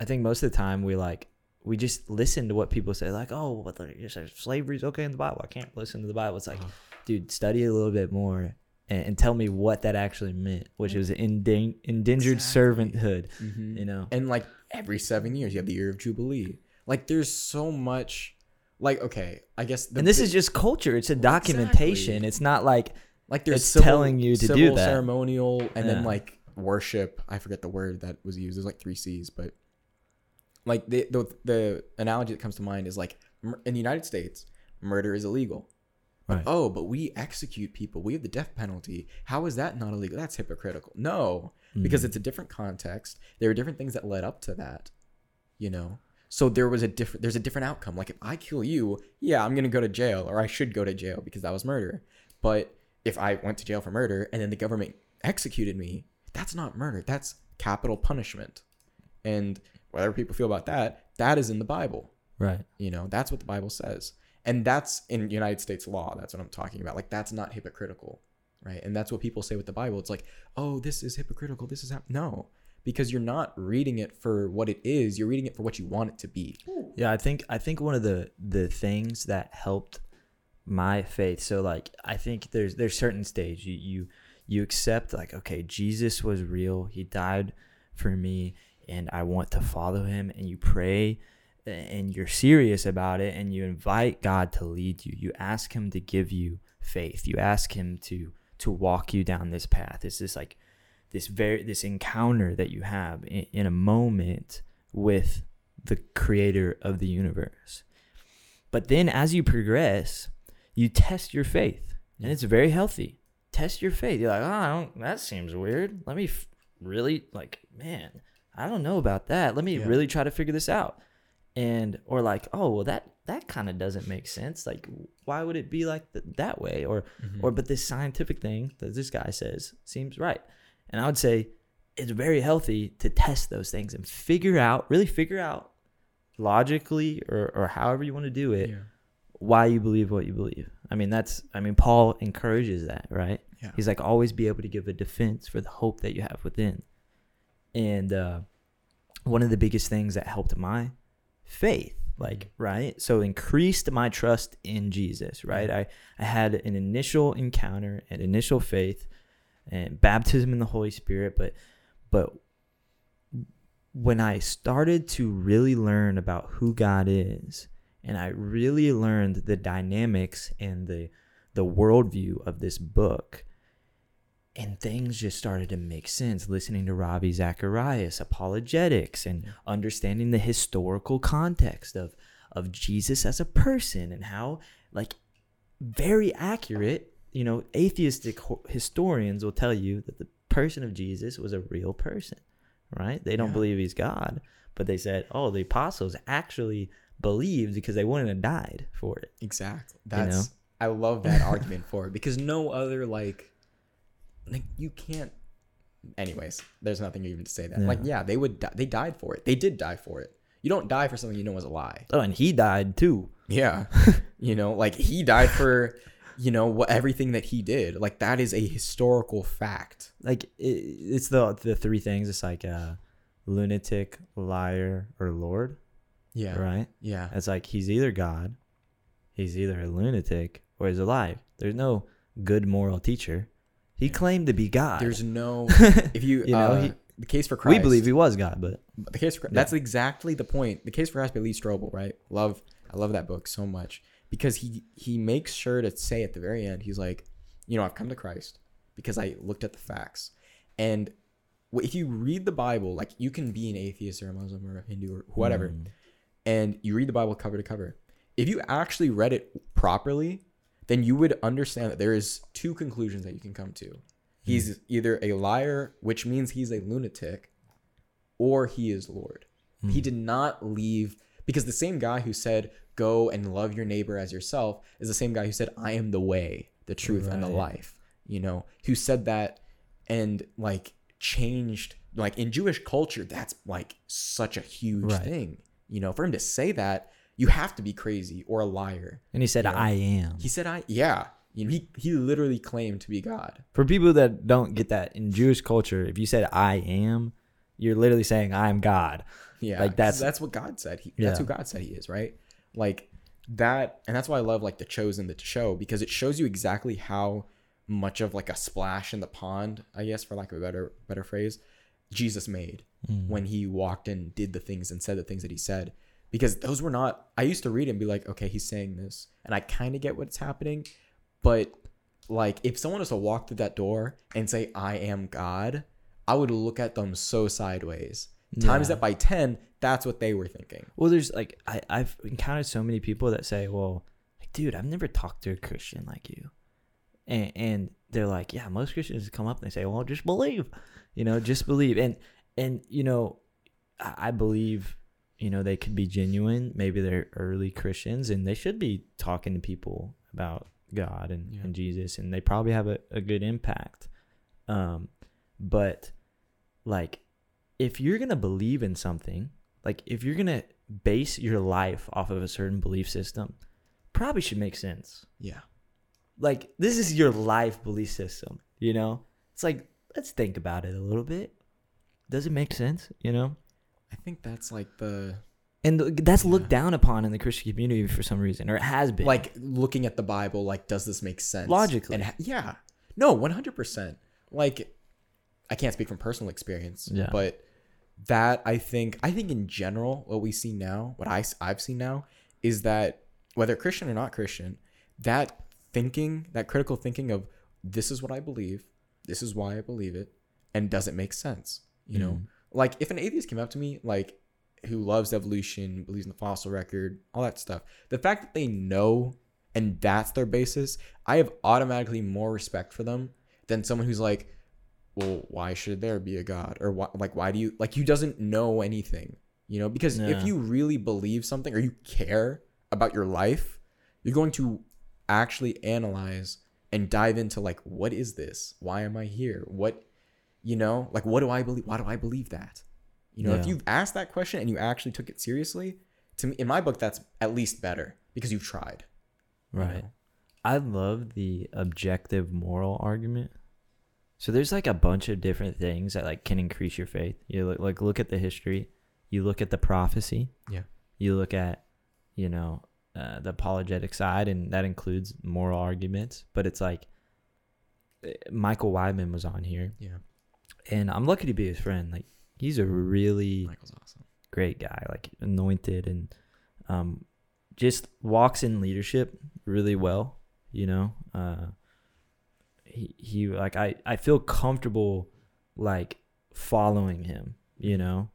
i think most of the time we like we just listen to what people say like oh what the, slavery's okay in the bible i can't listen to the bible it's like Uh-huh. dude study a little bit more and, and tell me what that actually meant which was enden- endangered Exactly. servanthood Mhm. you know and like every seven years you have the year of jubilee. Like there's so much. Like okay, I guess. The and this is just culture it's a documentation Exactly. it's not like like there's it's civil, telling you to do that. ceremonial and then like worship. I forget the word that was used. There's like three c's but like the the, the analogy that comes to mind is like in the united states murder is illegal. But, Right. oh but we execute people. We have the death penalty. How is that not illegal? That's hypocritical. No because Mm. it's a different context. There are different things that led up to that you know? So there was a different there's a different outcome. Like if i kill you yeah i'm gonna go to jail or i should go to jail because that was murder. But if i went to jail for murder and then the government executed me that's not murder. That's capital punishment. And whatever people feel about that that is in the bible. Right. You know that's what the bible says. And that's in united states law. That's what i'm talking about. Like that's not hypocritical right? And that's what people say with the bible. It's like oh this is hypocritical. This is hap-. no because you're not reading it for what it is. You're reading it for what you want it to be. Yeah, I think I think one of the the things that helped my faith. So like I think there's there's certain stage you you you accept like okay Jesus was real. He died for me and I want to follow him and you pray and you're serious about it and you invite God to lead you. You ask him to give you faith. You ask him to to walk you down this path. It's this like this very this encounter that you have in, in a moment with the creator of the universe. But then as you progress, you test your faith. And it's very healthy. Test your faith. You're like, oh, I don't, that seems weird. Let me f- really, like, man, I don't know about that. Let me Yeah. really try to figure this out. And, or like, oh, well, that, that kind of doesn't make sense. Like, why would it be like th- that way? Or, mm-hmm. or, but this scientific thing that this guy says seems right. And I would say it's very healthy to test those things and figure out, really figure out logically or, or however you want to do it, yeah why you believe what you believe. I mean, that's, I mean, Paul encourages that, right? yeah He's like, always be able to give a defense for the hope that you have within. And uh, one of the biggest things that helped my faith, like, right? So increased my trust in Jesus, right? I, I had an initial encounter, an initial faith, and baptism in the Holy Spirit, but, but when I started to really learn about who God is, and I really learned the dynamics and the the worldview of this book, and things just started to make sense. Listening to Ravi Zacharias, apologetics, and understanding the historical context of of Jesus as a person and how like very accurate. You know, atheistic historians will tell you that the person of Jesus was a real person, right? They don't Yeah. believe he's God, but they said, oh, the apostles actually believed because they wouldn't have died for it. exactly You know? that's i love that argument for it because no other like like you can't anyways there's nothing even to say that like Yeah. yeah they would di- they died for it they did die for it you don't die for something you know was a lie Oh, and he died too. Yeah. (laughs) you know, like he died for, you know, what everything that he did. Like that is a historical fact. Like it, it's the the three things. It's like uh, lunatic, liar, or Lord, Yeah. right? Yeah. It's like he's either God, he's either a lunatic, or he's alive. There's no good moral teacher. He claimed to be God. There's (laughs) no if you, (laughs) You know, uh, he- the case for Christ. we believe he was God, but the case for Christ, that's exactly the point. The case for Christ by Lee Strobel, right? Love I love that book so much because he he makes sure to say at the very end he's like, you know, I've come to Christ because I looked at the facts. And if you read the Bible, like you can be an atheist or a Muslim or a Hindu or whatever. Mm. And you read the Bible cover to cover, if you actually read it properly, then you would understand that there is two conclusions that you can come to. Hmm. He's either a liar, which means he's a lunatic, or he is Lord. He hmm. did not leave because the same guy who said, Go and love your neighbor as yourself is the same guy who said, I am the way, the truth, and the life. You know, who said that and like changed, like in Jewish culture, that's like such a huge Right. thing. You know, for him to say that, you have to be crazy or a liar. And he said, Yeah. I am. He said, I, yeah. You know, he, he literally claimed to be God. For people that don't get that, in Jewish culture, if you said, I am, you're literally saying, I am God. Yeah, Like that's- that's what God said. He, Yeah. That's who God said He is, right? Like that, and that's why I love like the chosen the show because it shows you exactly how much of like a splash in the pond, I guess, for lack of a better better phrase, Jesus made Mm. when he walked and did the things and said the things that he said. Because those were not. I used to read it and be like, okay, he's saying this, and I kind of get what's happening, but like if someone was to walk through that door and say, "I am God," I would look at them so sideways. Times that by ten, that's what they were thinking. Well, there's like, I, I've encountered so many people that say, well, like, dude, I've never talked to a Christian like you. And, and they're like, yeah, most Christians come up and they say, well, just believe, you know, just believe. And, and, you know, I, believe, you know, they could be genuine. Maybe they're early Christians and they should be talking to people about God and, Yeah. and Jesus, and they probably have a, a good impact. Um, but like, if you're going to believe in something, like if you're going to base your life off of a certain belief system, probably should make sense Yeah. like this is your life belief system you know it's like let's think about it a little bit does it make sense you know I think that's like the and th- that's looked Yeah. down upon in the christian community for some reason or it has been like looking at the Bible. Like, does this make sense Logically. And ha- yeah, no, one hundred percent. Like, I can't speak from personal experience. Yeah. but that I think I think in general, what we see now, what I I've seen now, is that whether Christian or not Christian, that thinking, that critical thinking of this is what I believe, this is why I believe it, and does it make sense? You know, Mhm. like if an atheist came up to me, like who loves evolution, believes in the fossil record, all that stuff, the fact that they know and that's their basis, I have automatically more respect for them than someone who's like, well, why should there be a god? Or why, like, why do you like? You doesn't know anything, you know? Because Yeah. if you really believe something or you care about your life, you're going to actually analyze and dive into like, what is this? Why am I here? What, you know, like, what do I believe? Why do I believe that? You know, if you've asked that question and you actually took it seriously, to me, in my book, that's at least better because you've tried. you right know? i love the objective moral argument so there's like a bunch of different things that like can increase your faith you look, like look at the history you look at the prophecy Yeah. you look at you know uh, the apologetic side and that includes moral arguments but it's like eh, michael weidman was on here Yeah. And i'm lucky to be his friend. Like he's a really Michael's awesome. great guy like anointed and um just walks in leadership really well you know? Uh he, he like i i feel comfortable like following him you know?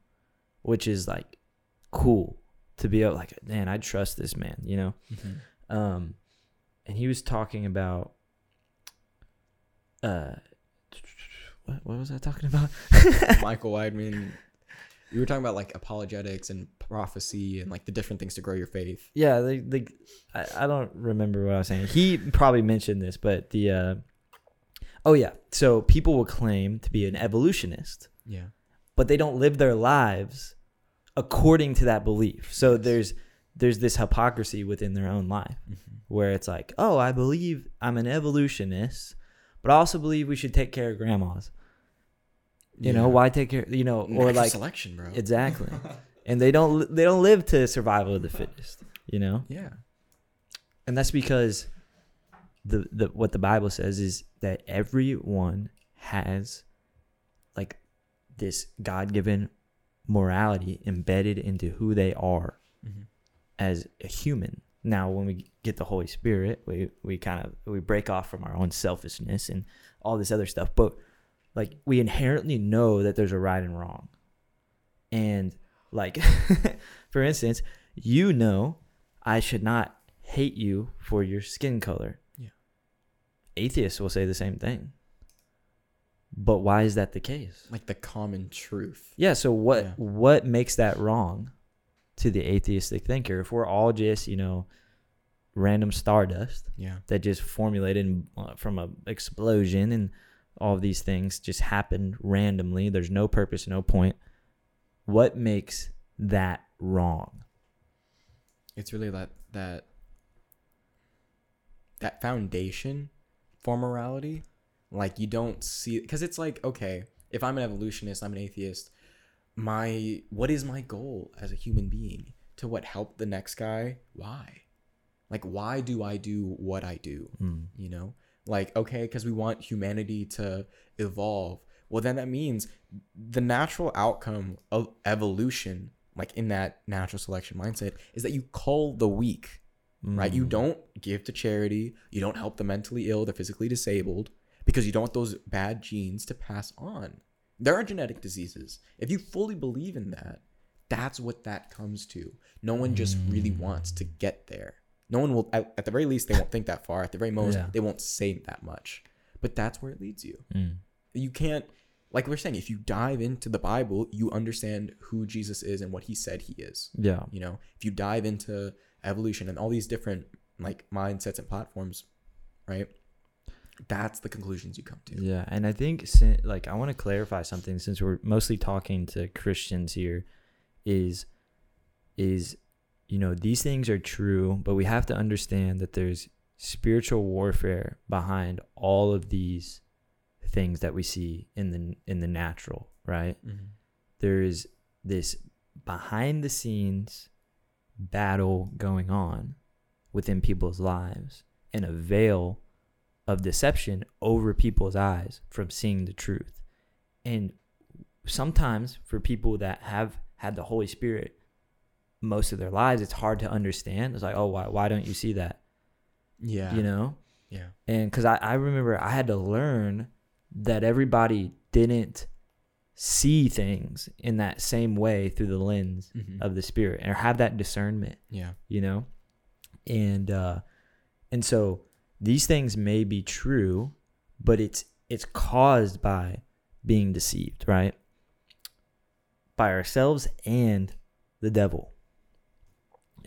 Which is like cool to be able like man i trust this man you know? Um and he was talking about uh what, what was i talking about (laughs) Michael Weidman. You were talking about like apologetics and prophecy and like the different things to grow your faith. Yeah, the the I, I don't remember what I was saying. He probably mentioned this, but the uh oh yeah. So people will claim to be an evolutionist, Yeah. but they don't live their lives according to that belief. So there's there's this hypocrisy within their own life where it's like, "Oh, I believe I'm an evolutionist, but I also believe we should take care of grandmas." You know, why take care, you know, or Natural like selection, bro. exactly. (laughs) and they don't they don't live to survival of the fittest, you know? yeah. and that's because the the what the bible says is that everyone has like this god-given morality embedded into who they are Mhm. as a human now when we get the holy spirit we we kind of we break off from our own selfishness and all this other stuff but like we inherently know that there's a right and wrong and like (laughs) for instance you know I should not hate you for your skin color. Yeah. Atheists will say the same thing. But why is that the case? Like the common truth. Yeah, so what Yeah. what makes that wrong to the atheistic thinker if we're all just, you know, random stardust Yeah. that just formulated uh, from a explosion and all of these things just happen randomly. There's no purpose, no point. What makes that wrong? It's really that that that foundation for morality. Like you don't see because it's like okay, if I'm an evolutionist, I'm an atheist. My what is my goal as a human being? To what help the next guy? Why? Like why do I do what I do? Mm. you know like okay because we want humanity to evolve. Well then that means the natural outcome of evolution like in that natural selection mindset is that you cull the weak right? You Mm. don't give to charity. You don't help the mentally ill the physically disabled because you don't want those bad genes to pass on. There are genetic diseases. If you fully believe in that that's what that comes to. No one just really wants to get there no one will at, at the very least they won't think that far at the very most Yeah. they won't say that much but that's where it leads you Mm. you can't like we're saying if you dive into the bible you understand who jesus is and what he said he is Yeah. you know if you dive into evolution and all these different like mindsets and platforms right that's the conclusions you come to Yeah, and I think like I want to clarify something since we're mostly talking to Christians here is is you know these things are true, but we have to understand that there's spiritual warfare behind all of these things that we see in the in the natural, right? Mm-hmm. There is this behind the scenes battle going on within people's lives and a veil of deception over people's eyes from seeing the truth. And sometimes for people that have had the Holy Spirit most of their lives, it's hard to understand. It's like, oh, why, why don't you see that? yeah You know? yeah And because I, I remember I had to learn that everybody didn't see things in that same way through the lens Mhm. of the Spirit or have that discernment yeah you know and uh and so these things may be true but it's it's caused by being deceived right by ourselves and the devil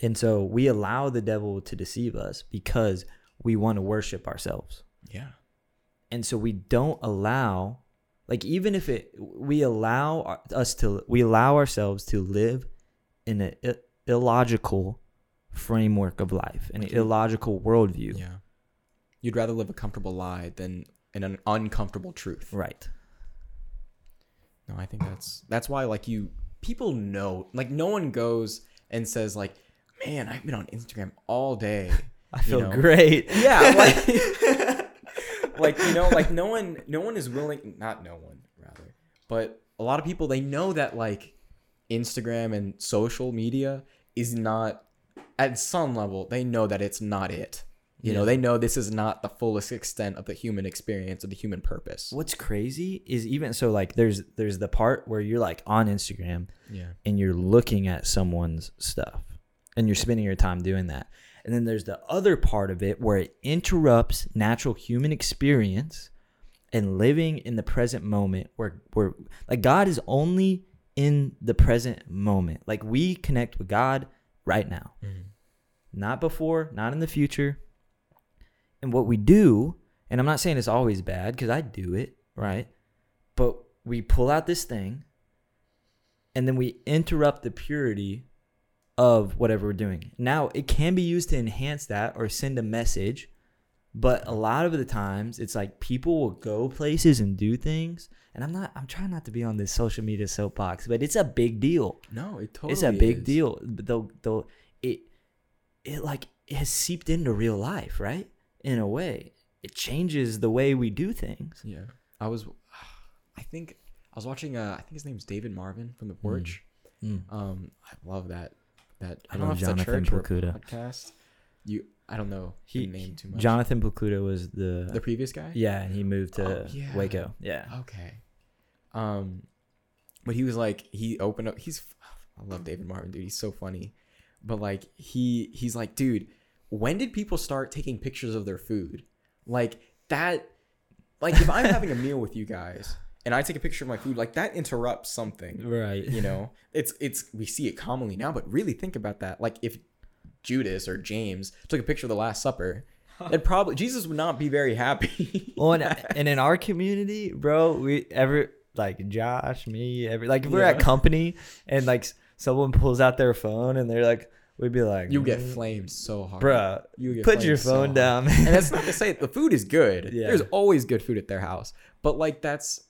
and so we allow the devil to deceive us because we want to worship ourselves. Yeah. And so we don't allow like even if it we allow us to we allow ourselves to live in an illogical framework of life an you- illogical worldview. Yeah. You'd rather live a comfortable lie than in an uncomfortable truth. Right. No, I think that's that's why like you people know like no one goes and says like, man, I've been on Instagram all day. i feel know? great Yeah, (laughs) like like you know, like no one no one is willing not no one rather. But a lot of people they know that like Instagram and social media is not at some level they know that it's not it. You know, they know this is not the fullest extent of the human experience of the human purpose. what's crazy is even so like there's there's the part where you're like on instagram Yeah. and you're looking at someone's stuff and you're spending your time doing that. And then there's the other part of it where it interrupts natural human experience and living in the present moment where where like God is only in the present moment. Like we connect with God right now. Mm-hmm. Not before, not in the future. And what we do, and I'm not saying it's always bad because I do it, right? But we pull out this thing and then we interrupt the purity of whatever we're doing. Now, it can be used to enhance that or send a message, but a lot of the times it's like people will go places and do things. And I'm not, I'm trying not to be on this social media soapbox, but it's a big deal. No, it totally it's a big is. deal. They'll, they'll, it, it like it has seeped into real life, right? In a way, it changes the way we do things. Yeah. I was I think I was watching uh I think his name's David Marvin from the porch. Mm. Um I love that that I don't know if it's a Jonathan church or podcast. You I don't know He, the name too much. Jonathan Pokluda was the, the previous guy? yeah, and he moved to Oh, yeah. Waco. Yeah. Okay. Um but he was like he opened up he's I love David Marvin, dude. He's so funny. but like he he's like, dude, when did people start taking pictures of their food? Like that like if I'm (laughs) having a meal with you guys and I take a picture of my food, like that interrupts something. Right. You know? (laughs) It's it's we see it commonly now, but really think about that. Like if Judas or James took a picture of the Last Supper, (laughs) it probably Jesus would not be very happy. (laughs) Well, and, and in our community, bro, we ever like Josh, me, every like if we're at company and like someone pulls out their phone and they're like, we'd be like, you get "Mm, flamed so hard. bruh, You put your flamed so phone down, and that's not to say the food is good. Yeah. There's always good food at their house. But like that's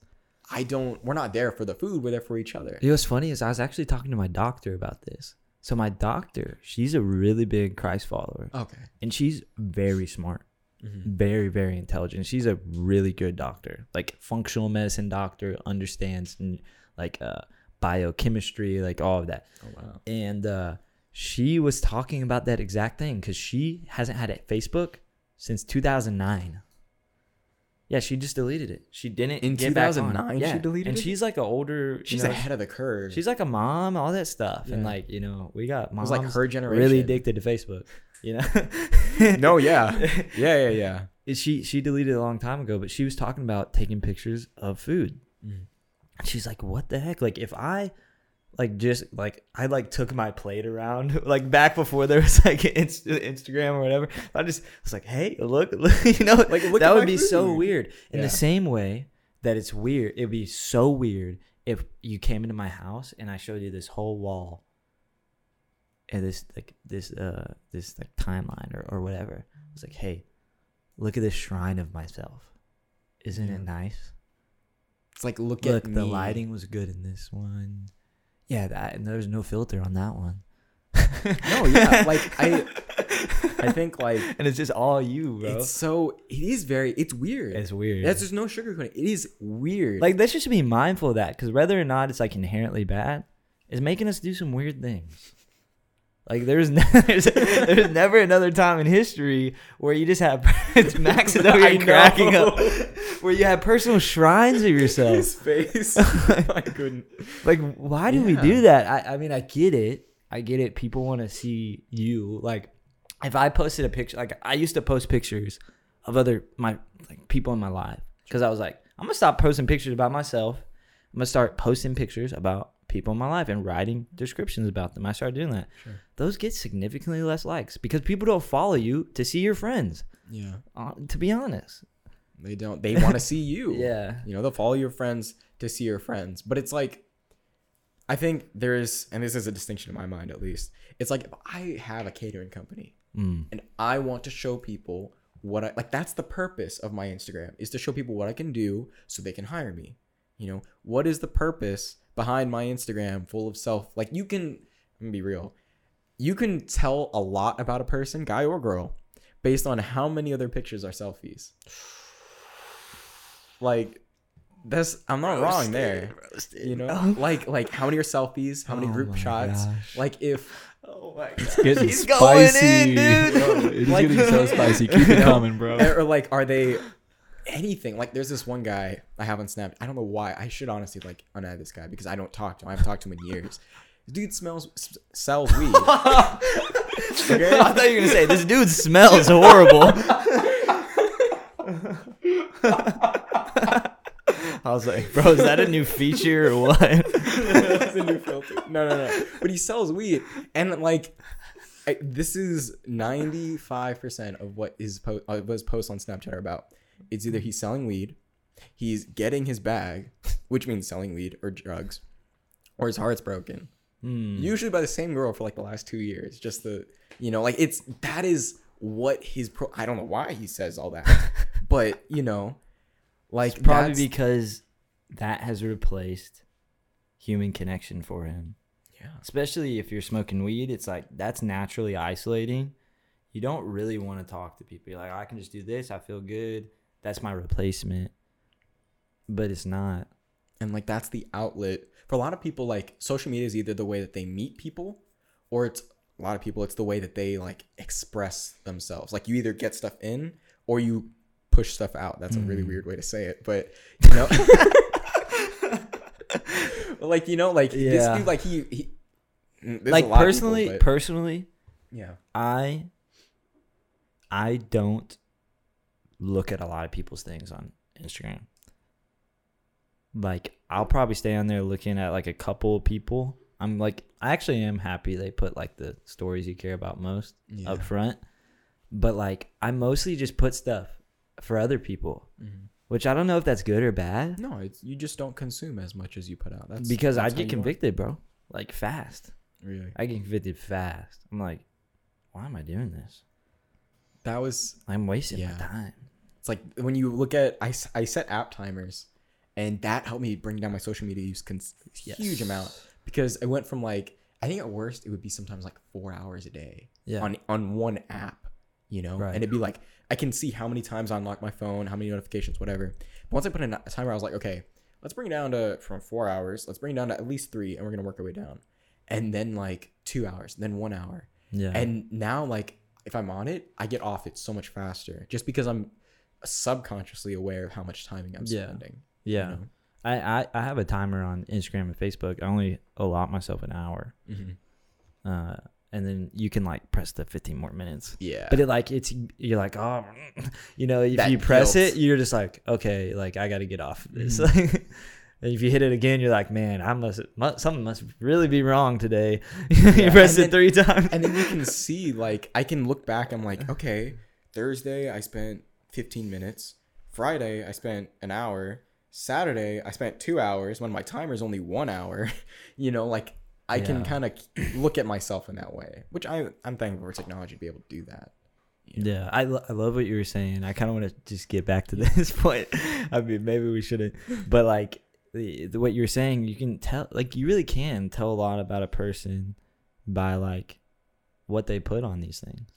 I don't we're not there for the food, we're there for each other. You know what's funny is I was actually talking to my doctor about this. So my doctor, she's a really big Christ follower, Okay. and she's very smart, very very intelligent. She's a really good doctor, like functional medicine doctor, understands and like uh, biochemistry, like all of that. Oh wow. and uh, she was talking about that exact thing because she hasn't had a Facebook since 2009. Yeah, she just deleted it. She didn't In get back on. 2009 she deleted and it? And she's like an older. you She's know, ahead of the curve. She's like a mom, all that stuff, and like you know, we got moms was like her generation. really addicted to Facebook. You know? (laughs) No, yeah. Yeah, yeah, yeah. (laughs) she she deleted it a long time ago, but she was talking about taking pictures of food. Mm. She's like, "What the heck? Like if I like just like I like took my plate around (laughs) like back before there was (laughs) like Inst- Instagram or whatever. I just was like, "Hey, look, (laughs) look you know, Like, look that would be so weird." In Yeah. the same way that it's weird, it'd be so weird if you came into my house and I showed you this whole wall and this like this uh this like timeline or, or whatever. I was like, hey, look at this shrine of myself. Isn't Yeah. it nice? It's like look, Look, at the me. lighting was good in this one. Yeah, that and there's no filter on that one. (laughs) No, yeah, like, I- (laughs) I think like and it's just all you, bro. it's It's, so it is very it's weird. It's weird. That's there's no sugarcoating. It is weird. like let's just be mindful of that because whether or not it's like inherently bad, is making us do some weird things. Like there's ne- (laughs) there's, there's never another time in history where you just have it's (laughs) Max is over here (laughs) cracking know. up, where you have personal shrines of yourself. his face. I couldn't. Like why do we do that? I, I mean I get it. I get it. People want to see you. Like if I posted a picture, like I used to post pictures of other my like people in my life because I was like I'm gonna stop posting pictures about myself. I'm gonna start posting pictures about people in my life and writing descriptions about them. I started doing that. Sure. Those get significantly less likes because people don't follow you to see your friends. Yeah. Uh, to be honest. They don't. They (laughs) want to see you. Yeah. You know, they'll follow your friends to see your friends. But it's like, I think there is, and this is a distinction in my mind at least. It's like if I have a catering company Mm. and I want to show people what I like, that's the purpose of my Instagram is to show people what I can do so they can hire me. You know, what is the purpose behind my Instagram full of self? Like, you can, I'm be real, you can tell a lot about a person, guy or girl, based on how many other pictures are selfies. Like, that's I'm not wrong there. You know, oh. like like how many are selfies? How many Oh group shots? gosh. Like if Oh my god. It's getting He's going in, spicy. dude. (laughs) It's Like- getting so spicy. Keep it (laughs) coming, bro. or like are they anything? Like there's this one guy I have on Snap. I don't know why. I should honestly like unadd this guy because I don't talk to him. I haven't talked to him in years. This dude smells s- sells weed. (laughs) Okay? I thought you were gonna say this dude smells horrible. I was like, bro, is that a new feature or what? (laughs) That's a new filter. No, no, no. But he sells weed, and like, I, this is ninety five percent of what his po- uh, his posts on Snapchat are about. It's either he's selling weed, he's getting his bag, (laughs) which means selling weed or drugs, or his heart's broken. Hmm. Usually by the same girl for like the last two years. Just the you know, like it's that is what his pro. I don't know why he says all that, (laughs) but you know, like Probably that's- because that has replaced human connection for him. yeah. Especially if you're smoking weed, it's like that's naturally isolating. You don't really want to talk to people. You're like, I can just do this. I feel good. That's my replacement. But it's not. and like that's the outlet for a lot of people like social media is either the way that they meet people or it's a lot of people it's the way that they like express themselves like you either get stuff in or you push stuff out that's a really Mm. weird way to say it but you know (laughs) like you know like this Yeah. dude like he, he Mm, like of people, personally, but- personally, yeah. I I don't look at a lot of people's things on Instagram. Like I'll probably stay on there looking at like a couple of people. I'm like I actually am happy they put like the stories you care about most Yeah. up front. But like I mostly just put stuff for other people, Mhm. which I don't know if that's good or bad No, it's you just don't consume as much as you put out. That's because I get convicted, bro. Like fast. Really, I get convicted fast. I'm like, why am I doing this? That was I'm wasting Yeah. my time. It's like when you look at I, I set app timers, and that helped me bring down my social media use cons- huge amount because I went from like I think at worst it would be sometimes like four hours a day Yeah. on on one app, you know, Right. and it'd be like I can see how many times I unlock my phone, how many notifications, whatever. But once I put in a timer, I was like, okay, let's bring it down to from four hours. Let's bring it down to at least three, and we're gonna work our way down, and then like two hours, then one hour, yeah. and now, like, if I'm on it, I get off it so much faster just because I'm subconsciously aware of how much timing I'm Yeah. spending. you Yeah. know? I, I, I have a timer on Instagram and Facebook. I only allot myself an hour. Uh, and then you can like press the 15 more minutes. Yeah. But it like it's you're like oh (laughs) you know if That you press guilt. it you're just like okay like I got to get off of this. Mhm. (laughs) and if you hit it again you're like man I must, must something must really be wrong today. (laughs) Yeah, you press and it three times. and then you can (laughs) see, like, I can look back. I'm like, okay, Thursday I spent 15 minutes. Friday I spent an hour. Saturday I spent two hours when my timer is only one hour. (laughs) you know, like I can kind of look at myself in that way, which I I'm thankful for technology to be able to do that. you know? Yeah, I, lo- I love what you were saying. I kind of want to just get back to this point. I mean, maybe we shouldn't, but like the, the, what you're saying, you can tell, like you really can tell a lot about a person by like what they put on these things.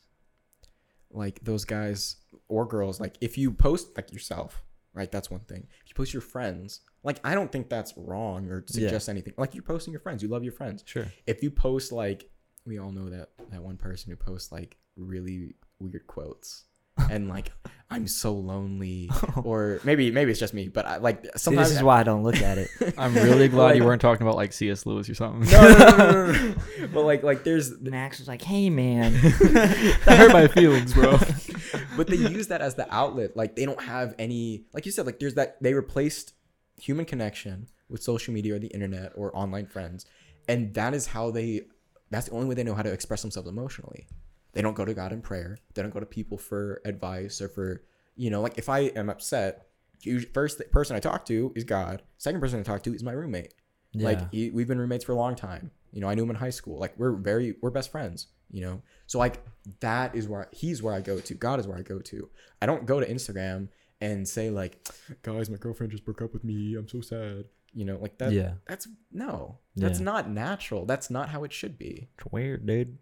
like those guys or girls like if you post like yourself right that's one thing if you post your friends like i don't think that's wrong or suggest anything like you're posting your friends you love your friends Sure. if you post like we all know that that one person who posts like really weird quotes and like i'm so lonely (laughs) or maybe maybe it's just me but I, like See, sometimes this is why I don't look at it. (laughs) I'm really (laughs) glad Like- you weren't talking about like C.S. Lewis or something. no, no, no, no, no, no. but like like there's Max was like, "Hey, man." that hurt my feelings, bro. but they use that as the outlet. Like they don't have any, like you said, like there's that they replaced human connection with social media or the internet or online friends, and that is how they. That's the only way they know how to express themselves emotionally. They don't go to God in prayer. They don't go to people for advice or for you know, like if I am upset, first person I talk to is God. Second person I talk to is my roommate. Yeah. Like he, we've been roommates for a long time. You know, I knew him in high school. Like we're very we're best friends. You know, so like that is where he's where I go to. God is where I go to. I don't go to Instagram and say like, guys, my girlfriend just broke up with me. I'm so sad. You know, like that. yeah, That's no. That's Yeah. not natural. That's not how it should be. it's weird, dude.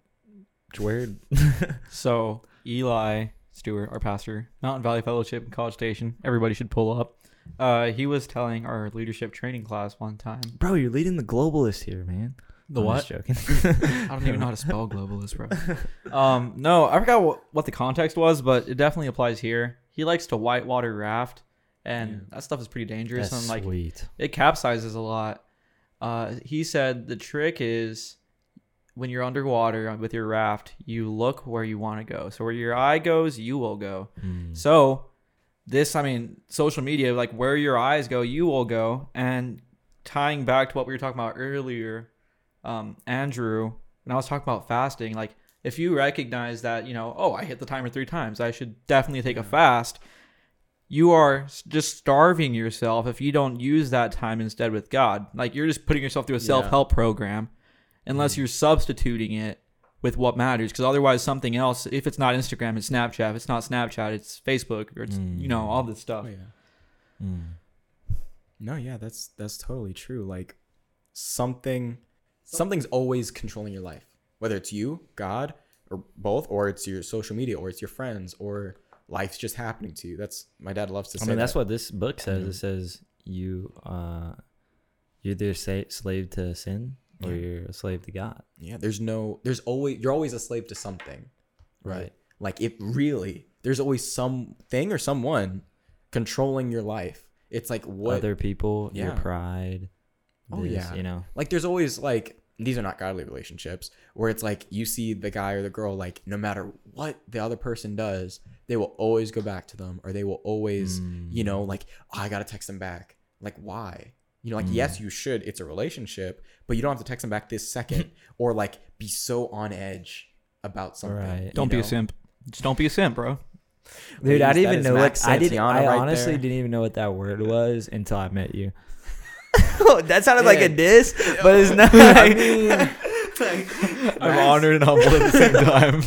It's weird. (laughs) So Eli Stewart, our pastor, Mountain Valley Fellowship in College Station. Everybody should pull up. Uh, he was telling our leadership training class one time. Bro, you're leading the globalist here, man. The I'm what? just joking. (laughs) I don't even know how to spell (laughs) globalist, bro. Um, no, I forgot what, what the context was, but it definitely applies here. He likes to whitewater raft, and Yeah. that stuff is pretty dangerous. That's and like sweet. it capsizes a lot. Uh, he said the trick is when you're underwater with your raft, you look where you want to go. So where your eye goes, you will go. Mm. So this, I mean, social media, like where your eyes go, you will go. And tying back to what we were talking about earlier, um, Andrew, when I was talking about fasting, like if you recognize that, you know, oh, I hit the timer three times, I should definitely take a fast. You are just starving yourself if you don't use that time instead with God. Like you're just putting yourself through a Yeah. self help program, unless you're substituting it with what matters. Because otherwise, something else. If it's not Instagram, it's Snapchat. If it's not Snapchat, it's Facebook, or it's you know all this stuff. Oh yeah. Mm. No, yeah, that's that's totally true. Like something something's always controlling your life. Whether it's you, God, or both, or it's your social media, or it's your friends, or life's just happening to you. That's my dad loves to say I mean, that's that. what this book says. Mhm. It says you uh, you're either sa- slave to sin or Yeah. you're a slave to God. Yeah, there's no there's always you're always a slave to something. Right. Like it really there's always something or someone controlling your life. It's like what Other people, your pride. Oh, this, yeah. you know. like there's always like these are not godly relationships where it's like you see the guy or the girl like no matter what the other person does they will always go back to them or they will always you mm. know like oh, i gotta text them back like why you know like mm. yes you should it's a relationship but you don't have to text them back this second (laughs) or like be so on edge about something Right. Don't be a simp. Just don't be a simp, bro. Dude, I didn't even know Max what I didn't. I right honestly there. didn't even know what that word was until I met you. (laughs) that sounded like a Man. diss, but it's (laughs) not. I mean, I'm honored and humbled at the same time.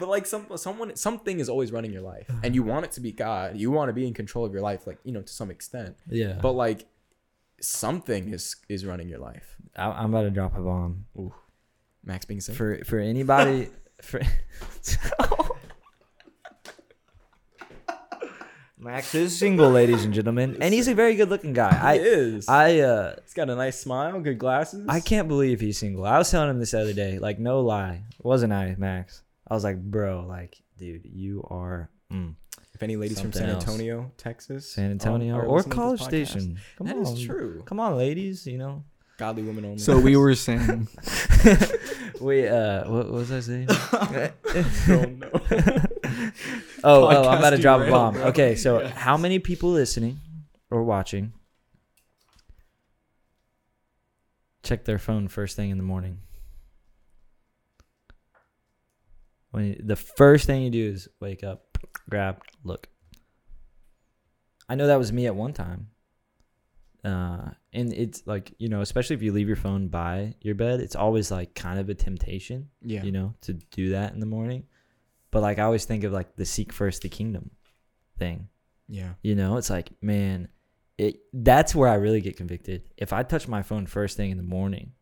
But like some someone something is always running your life and you want it to be god you want to be in control of your life like you know to some extent yeah, but like something is is running your life I, I'm about to drop a bomb Ooh. max being sick for for anybody. (laughs) for (laughs) Max is single, ladies and gentlemen, and he's a very good-looking guy. he I is I uh he's got a nice smile good glasses I can't believe he's single. I was telling him this the other day, like no lie, wasn't I, Max? I was like, bro, like, dude, you are mm, if any ladies from Something san else. antonio texas San Antonio are or listening College Station. Come that on, is true Come on, ladies. You know, godly women only So we were saying, (laughs) (laughs) we uh, what, what was I saying? (laughs) oh no oh, oh, I'm about to drop a bomb. bro. Okay, so how many people listening or watching check their phone first thing in the morning? When you, the first thing you do is wake up, grab, look. I know that was me at one time. Uh, and it's like you know, especially if you leave your phone by your bed, it's always like kind of a temptation yeah you know, to do that in the morning. But like I always think of like the seek first the kingdom thing. yeah You know, it's like, man, it that's where I really get convicted. If I touch my phone first thing in the morning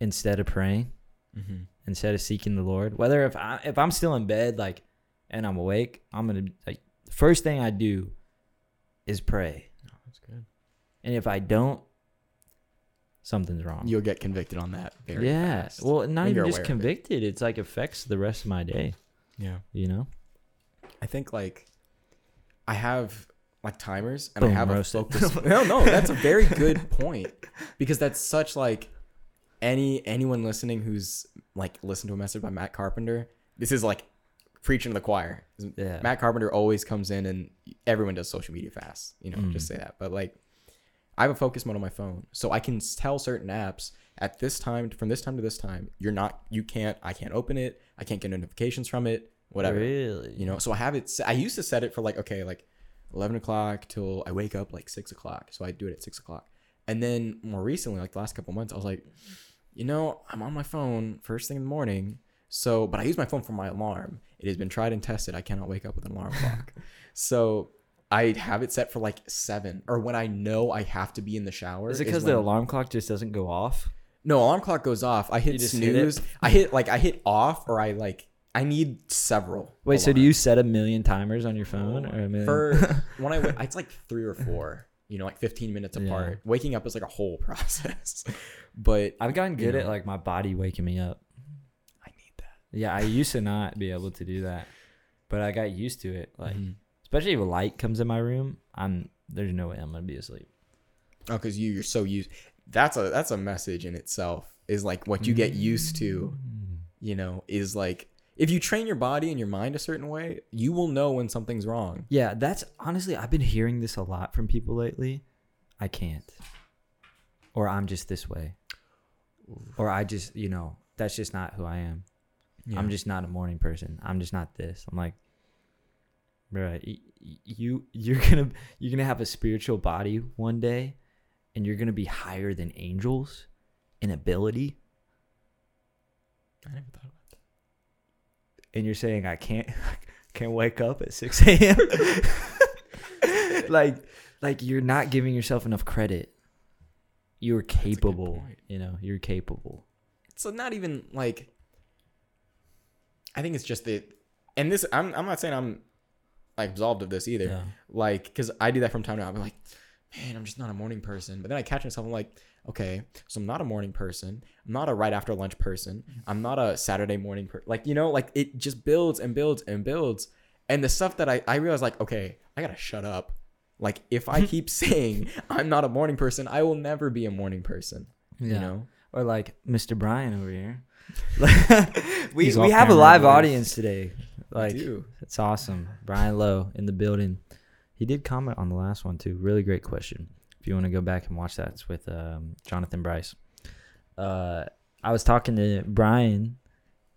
instead of praying, mm-hmm. instead of seeking the Lord, whether if I if I'm still in bed like and I'm awake, I'm gonna like the first thing I do is pray. oh, that's good And if I don't, something's wrong. you'll get convicted on that very yeah. fast. Well, not when even just aware of it. convicted. It's like affects the rest of my day. yeah You know. I think like I have like timers and Boom, I have a focus. (laughs) no, no, that's a very good point because that's such like any anyone listening who's like listened to a message by Matt Carpenter. This is like preaching to the choir. Yeah. Matt Carpenter always comes in and everyone does social media fast. You know, Mm. just say that. But like, I have a focus mode on my phone, so I can tell certain apps at this time, from this time to this time, you're not, you can't, I can't open it, I can't get notifications from it, whatever Really? you know so i have it i used to set it for like okay like 11 o'clock till i wake up like 6 o'clock so i do it at 6 o'clock and then more recently like the last couple months i was like you know i'm on my phone first thing in the morning. So but i use my phone for my alarm. It has been tried and tested. I cannot wake up with an alarm clock. (laughs) So i have it set for like 7 or when i know i have to be in the shower Is it because the alarm clock just doesn't go off? no alarm clock goes off. I hit just hit snooze. I hit like i hit off or i like i need several Wait, so do you set a million timers on your phone, or a million? for (laughs) when I it's like three or four, you know, like 15 minutes Yeah. apart. Waking up is like a whole (laughs) process, but I've gotten good at like my body waking me up. I need that. Yeah, I used to not be able to do that, but I got used to it. Like, Mhm. especially if a light comes in my room, I'm there's no way I'm gonna be asleep. Oh, because you you're so used. That's a that's a message in itself. Is like what you get used to. You know, is like if you train your body and your mind a certain way, you will know when something's wrong. Yeah, that's honestly I've been hearing this a lot from people lately. I can't, or I'm just this way, or I just you know that's just not who I am. I'm just not a morning person. I'm just not this. I'm like, bro, you you're gonna you're gonna have a spiritual body one day, and you're gonna be higher than angels in ability, I never thought. And you're saying I can't (laughs) can't wake up at six a.m. (laughs) like like you're not giving yourself enough credit. You're capable. You know, you're capable. So not even like. I think it's just that, and this I'm I'm not saying I'm like absolved of this either. Yeah. like because i do that from time to time i'm like man i'm just not a morning person but then i catch myself i'm like okay so i'm not a morning person i'm not a right after lunch person mm-hmm. i'm not a saturday morning person like you know like it just builds and builds and builds and the stuff that i i realize like okay i gotta shut up like if i (laughs) keep saying i'm not a morning person i will never be a morning person You Yeah. know, Or like Mr. Brian over here. (laughs) we He's we have a live boys. audience today. Like it's awesome. Brian Lowe in the building. He did comment on the last one too. Really great question. You want to go back and watch that, it's with um, Jonathan Bryce. Uh, I was talking to Brian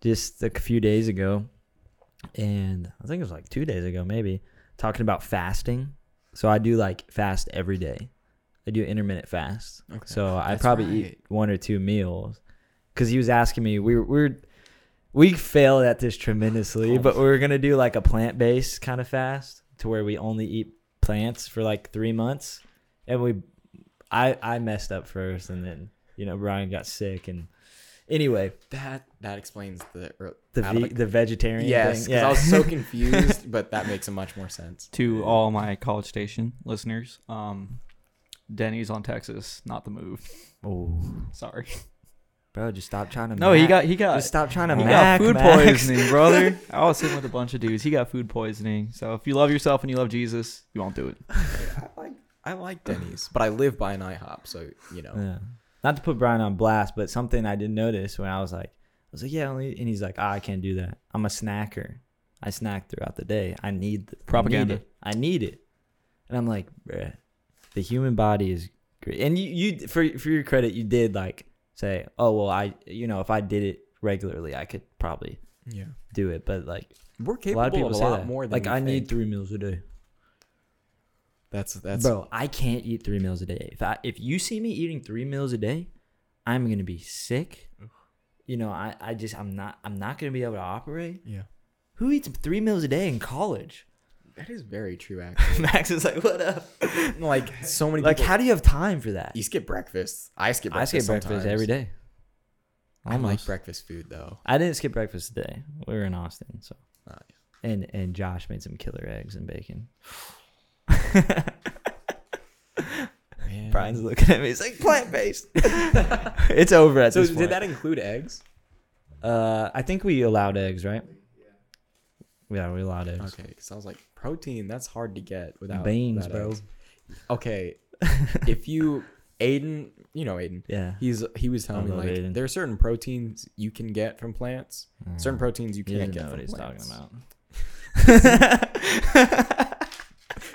just like a few days ago, and I think it was like two days ago, maybe, talking about fasting. So I do like fast every day. I do intermittent fast. Okay. So I That's probably right. eat one or two meals. Because he was asking me, we were, we're we failed at this tremendously, but we were gonna do like a plant based kind of fast to where we only eat plants for like three months, and we, I I messed up first, and then you know Brian got sick, and anyway That that explains the the ve- the vegetarian yes, thing, because I was so (laughs) confused, but that makes a much more sense. To all my College Station listeners, um, Denny's on Texas, not the move. oh, Sorry. bro, just stop trying to. No, he got he got Just stop trying to he mac, got food Max. poisoning, brother. (laughs) I was sitting with a bunch of dudes. He got food poisoning. So if you love yourself and you love Jesus, you won't do it. (laughs) I like I like Denny's, but I live by an IHOP, so you know. Yeah. Not to put Brian on blast, but something I didn't notice when I was like, I was like, yeah, only, and he's like, ah, I can't do that. I'm a snacker. I snack throughout the day. I need the, Propaganda. I need it. I need it. And I'm like, bruh, the human body is great. And you, you, for for your credit, you did like say, oh well, I, you know, if I did it regularly, I could probably Yeah, do it. But like we're capable a lot of people of a lot that. more than like I need three meals a day. That's that's Bro, I can't eat three meals a day. If I if you see me eating three meals a day, I'm gonna be sick. You know, I, I just I'm not I'm not gonna be able to operate. yeah. Who eats three meals a day in college? That is very true, (laughs) actually. Max is like, what up? (laughs) like so many Like, people. how do you have time for that? you skip breakfast? I skip Breakfast I breakfast. skip breakfast sometimes. every day. I like breakfast food though. I didn't skip breakfast today. We were in Austin, so Oh, and and Josh made some killer eggs and bacon. Brian's looking at me. He's like plant based. (laughs) it's over at this. So this did that include eggs? Uh, I think we allowed eggs, right? Yeah, we allowed eggs. Okay, because I was like, protein. That's hard to get without Beans, without bro. eggs. Okay, (laughs) if you Aiden, you know Aiden. Yeah. He's he was telling I me love like Aiden. there are certain proteins you can get from plants, certain proteins you He can't doesn't get know from what he's plants. talking about. (laughs)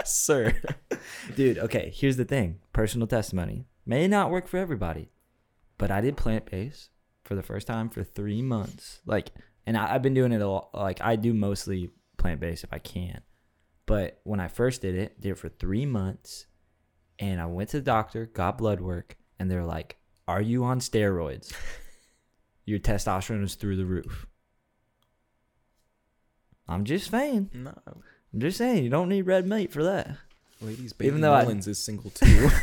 Sir, (laughs) Dude, okay, here's the thing. Personal testimony. May not work for everybody, but I did plant based for the first time for three months. Like, and I, I've been doing it a lot. Like, I do mostly plant based if I can. But when I first did it, did it for three months, and I went to the doctor, got blood work, and they're like, Are you on steroids? (laughs) Your testosterone is through the roof. I'm just saying. no, I'm just saying, you don't need red meat for that. ladies, baby Even though I- Mullens is single too. (laughs)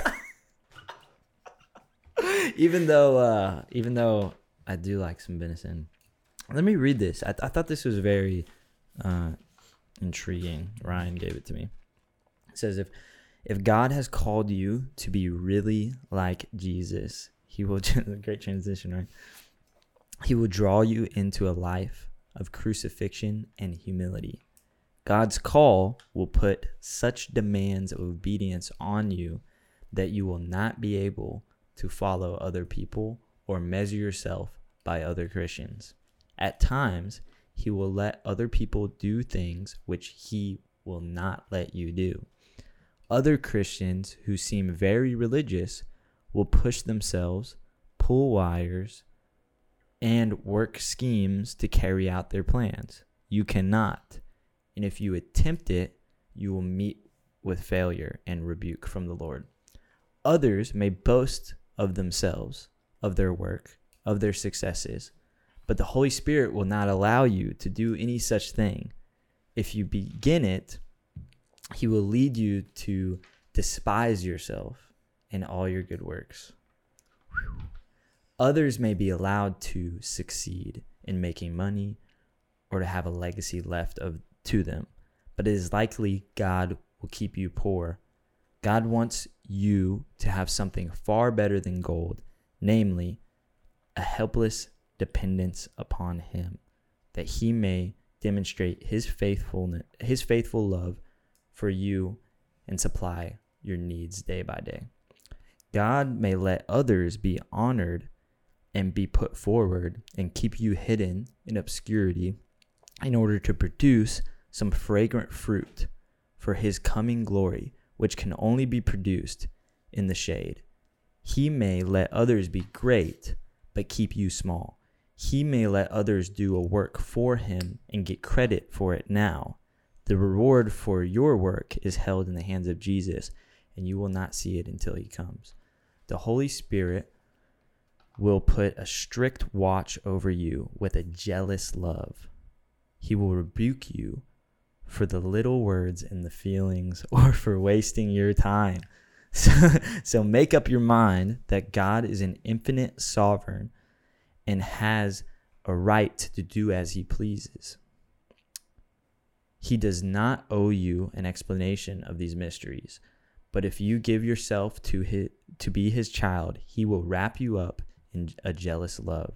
even though uh even though I do like some venison. Let me read this. I, I thought this was very uh intriguing. Ryan gave it to me. It says if if God has called you to be really like Jesus, he will (laughs) great transition, right? He will draw you into a life of crucifixion and humility. God's call will put such demands of obedience on you that you will not be able to follow other people or measure yourself by other Christians. At times, he will let other people do things which he will not let you do. Other Christians who seem very religious will push themselves, pull wires, and work schemes to carry out their plans. You cannot. And if you attempt it, you will meet with failure and rebuke from the Lord. Others may boast of themselves, of their work, of their successes, but the Holy Spirit will not allow you to do any such thing. If you begin it, He will lead you to despise yourself and all your good works. Others may be allowed to succeed in making money or to have a legacy left of to them, but it is likely God will keep you poor. God wants you to have something far better than gold, namely a helpless dependence upon him, that he may demonstrate his faithfulness his faithful love for you and supply your needs day by day. God may let others be honored and be put forward and keep you hidden in obscurity in order to produce some fragrant fruit for his coming glory, which can only be produced in the shade. He may let others be great, but keep you small. He may let others do a work for him and get credit for it now. The reward for your work is held in the hands of Jesus, and you will not see it until he comes. The Holy Spirit will put a strict watch over you with a jealous love. He will rebuke you for the little words and the feelings (laughs) or for wasting your time. So, (laughs) so make up your mind that God is an infinite sovereign and has a right to do as he pleases. He does not owe you an explanation of these mysteries, but if you give yourself to his, to be his child, he will wrap you up in a jealous love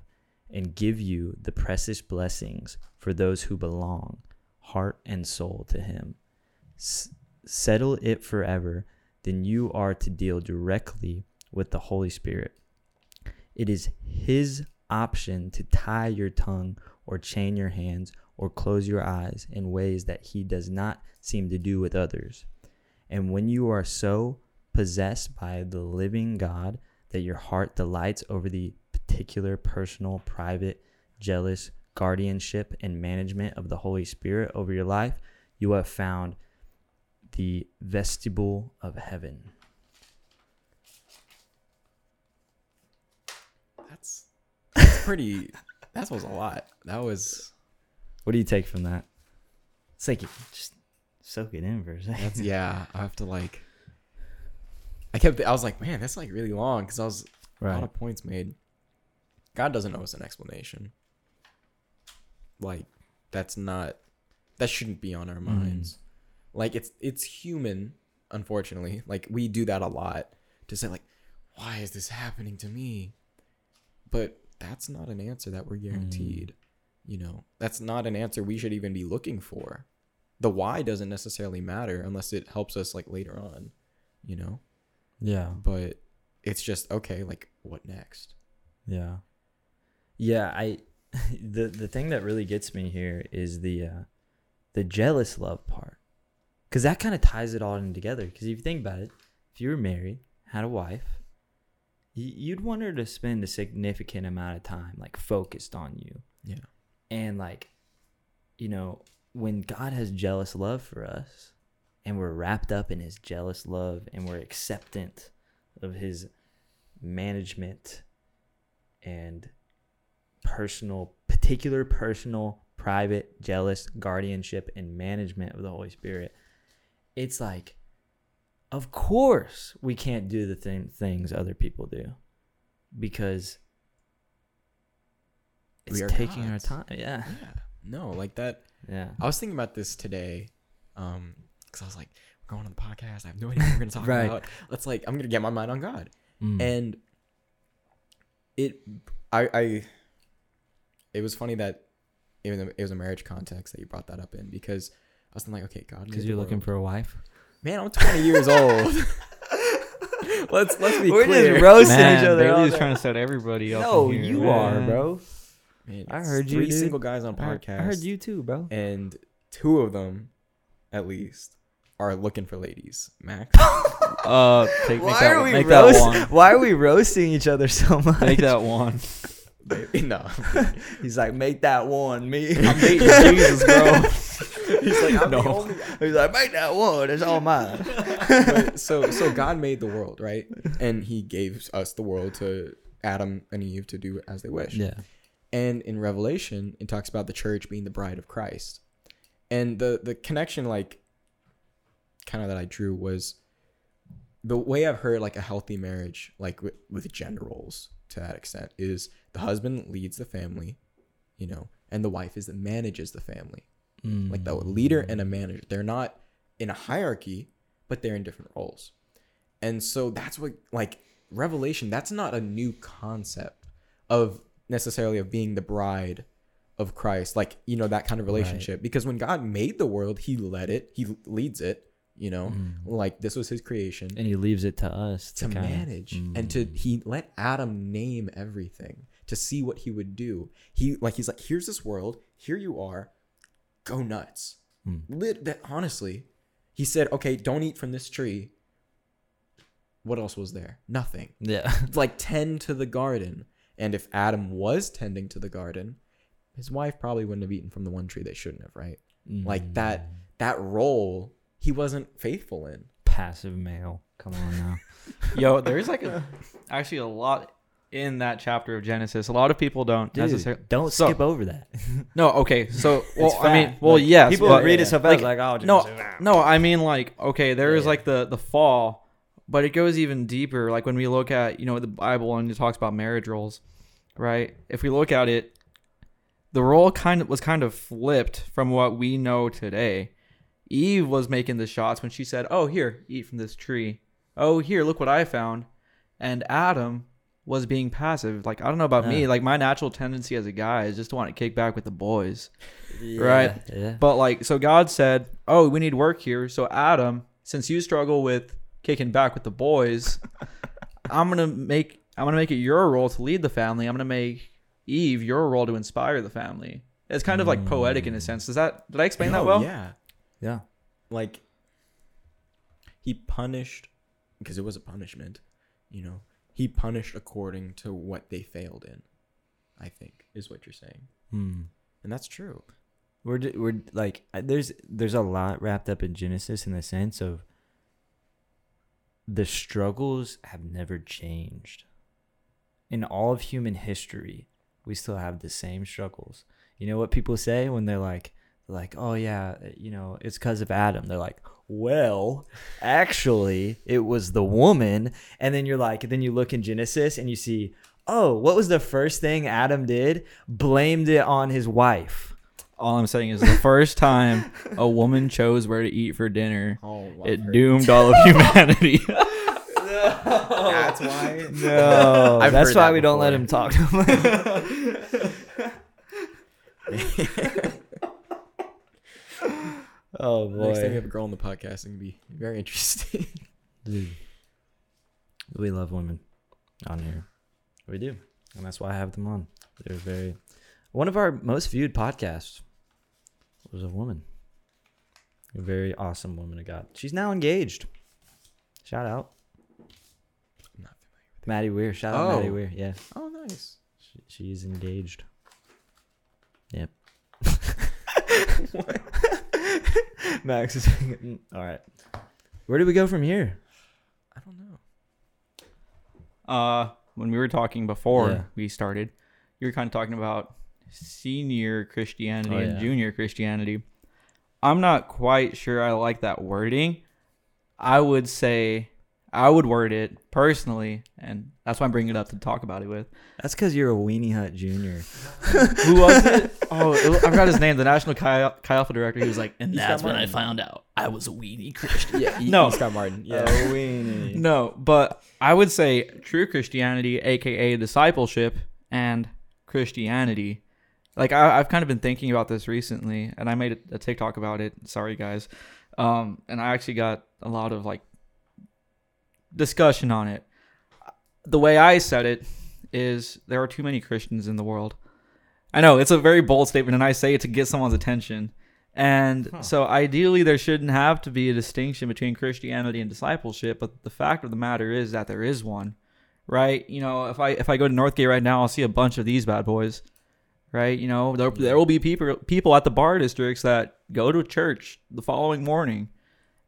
and give you the precious blessings for those who belong, heart and soul, to him. S- settle it forever, then you are to deal directly with the Holy Spirit. It is his option to tie your tongue or chain your hands or close your eyes in ways that he does not seem to do with others. And when you are so possessed by the living God that your heart delights over the particular, personal, private, jealous guardianship and management of the Holy Spirit over your life, you have found the vestibule of heaven. That's that's pretty. (laughs) that was a lot. That was What do you take from that? It's like you just soak it in for a second. that's yeah. (laughs) I have to like. I kept. I was like, man, that's like really long because I was a lot of points made. God doesn't owe us an explanation. Like, that's not. That shouldn't be on our mm. minds. Like it's it's human, unfortunately. Like we do that a lot to say like, why is this happening to me? But that's not an answer that we're guaranteed. Mm. You know, that's not an answer we should even be looking for. The why doesn't necessarily matter unless it helps us like later on, you know? Yeah. But it's just okay, like what next? Yeah. Yeah, I (laughs) the the thing that really gets me here is the uh the jealous love part. Cuz that kind of ties it all in together cuz if you think about it, if you were married, had a wife, you'd want her to spend a significant amount of time like focused on you. Yeah. And like you know, when God has jealous love for us and we're wrapped up in his jealous love and we're acceptant of his management and personal particular personal private jealous guardianship and management of the holy spirit it's like of course we can't do the thing, things other people do because it's We are taking our time yeah Yeah. No, like that yeah I was thinking about this today, um, because I was like, we're going on the podcast. I have no idea what we're gonna (laughs) talk Right. about. Let's like, I'm gonna get my mind on God, Mm. and it, I, I, it was funny that even though it was a marriage context that you brought that up in because I was like, okay, God, because you're the looking world. for a wife man. I'm 20 years (laughs) old. let's let's be We're clear. just roasting Man, each other all Bailey's day. trying to set everybody up. no here, you are bro Man, I it's heard you, Three dude. single guys on podcast. I heard you too bro and two of them, at least, are looking for ladies. Max. (laughs) Uh, take, make why that, are we make that roast- one. why are we roasting each other so much Make that one. (laughs) no. (laughs) he's like make that one me I'm dating Jesus, bro. (laughs) He's like, I'm No. the only. he's like make that one it's all mine But so so God made the world, right? And He gave us the world to Adam and Eve to do as they wish. yeah And in Revelation, it talks about the church being the bride of Christ. And the the connection, like, kind of that I drew was the way I've heard like a healthy marriage, like with, with gender roles to that extent, is the husband leads the family, you know, and the wife is that manages the family. Like the leader and a manager. They're not in a hierarchy, but they're in different roles. And so that's what like revelation, that's not a new concept of necessarily of being the bride of Christ, like, you know, that kind of relationship. Because when God made the world, he led it, he leads it, You know, Mm. like this was his creation And he leaves it to us to kinda- manage and to Mm. he let Adam name everything to see what he would do. He like he's like, here's this world, here you are, go nuts. Mm. Lit that honestly, he said, okay, don't eat from this tree. What else was there? Nothing. Yeah. (laughs) Like tend to the garden. And if Adam was tending to the garden, his wife probably wouldn't have eaten from the one tree they shouldn't have, right? Like that Mm. that role he wasn't faithful in. passive male. Come on now. (laughs) Yo, there's like a actually a lot in that chapter of Genesis. A lot of people don't Dude, necessarily. don't So- skip over that. (laughs) No, okay. So, well, I mean, well, Like, yes, People but read yeah. it so like, fast, like, oh, no, just- no. I mean, like, okay, there is Yeah. like the the fall, but it goes even deeper. Like when we look at you know the Bible and it talks about marriage roles, right? If we look at it, the role kind of was kind of flipped from what we know today. Eve was making the shots when she said, "Oh, here, eat from this tree. Oh, here, look what I found," and Adam was being passive. Like I don't know about me, like my natural tendency as a guy is just to want to kick back with the boys. Yeah, Right. Yeah. But like, so God said, "Oh, we need work here." So Adam, since you struggle with kicking back with the boys, (laughs) I'm gonna make I'm gonna make it your role to lead the family. I'm gonna make Eve your role to inspire the family. It's kind of like poetic in a sense. Does that did I explain that oh, well? Yeah. yeah. like he punished because it was a punishment you know he punished according to what they failed in i think is what you're saying Hmm. and that's true We're we're like there's there's a lot wrapped up in Genesis in the sense of the struggles have never changed. In all of human history, we still have the same struggles. You know what people say when they're like like, "Oh yeah, you know, it's cuz of Adam." They're like, "Well, actually, it was the woman." And then you're like, then you look in Genesis and you see, "Oh, what was the first thing Adam did? Blamed it on his wife." All I'm saying is the first time a woman chose where to eat for dinner, oh it doomed all of (laughs) humanity. (laughs) that's why No, (laughs) I've that's why that we don't let him talk to him. Oh boy. next time we have a girl on the podcast it's gonna be very interesting (laughs) Dude. we love women on here. We do, and that's why I have them on. They're very. One of our most viewed podcasts was a woman, a very awesome woman of God. She's now engaged. Shout out, I'm not familiar Maddie Weir. Shout out, Maddie Oh. Weir. Yeah. oh nice She, she's engaged. Yep. (laughs) (laughs) (laughs) Max is "Mm, all right. Where do we go from here? i don't know uh, when we were talking before Yeah. we started, you were kind of talking about senior Christianity Oh, and junior Christianity. I'm not quite sure I like that wording. I would say I would word it personally, and that's why I'm bringing it up to talk about it with. That's because you're a weenie hut junior. (laughs) Who was it? Oh, it, I forgot his name. The National Chi, Chi Alpha director. He was like, and that's when I found out I was a weenie Christian. (laughs) yeah No. scott martin yeah A weenie. No, but I would say true Christianity, aka discipleship, and Christianity. Like I, I've kind of been thinking about this recently, and I made a, a TikTok about it. Sorry, guys. Um, and I actually got a lot of like discussion on it. The way I said it is there are too many Christians in the world. I know it's a very bold statement, and I say it to get someone's attention. And Huh. so, ideally, there shouldn't have to be a distinction between Christianity and discipleship. But the fact of the matter is that there is one, right? You know, if I if I go to Northgate right now, I'll see a bunch of these bad boys, right? You know, there, there will be people people at the bar districts that go to church the following morning,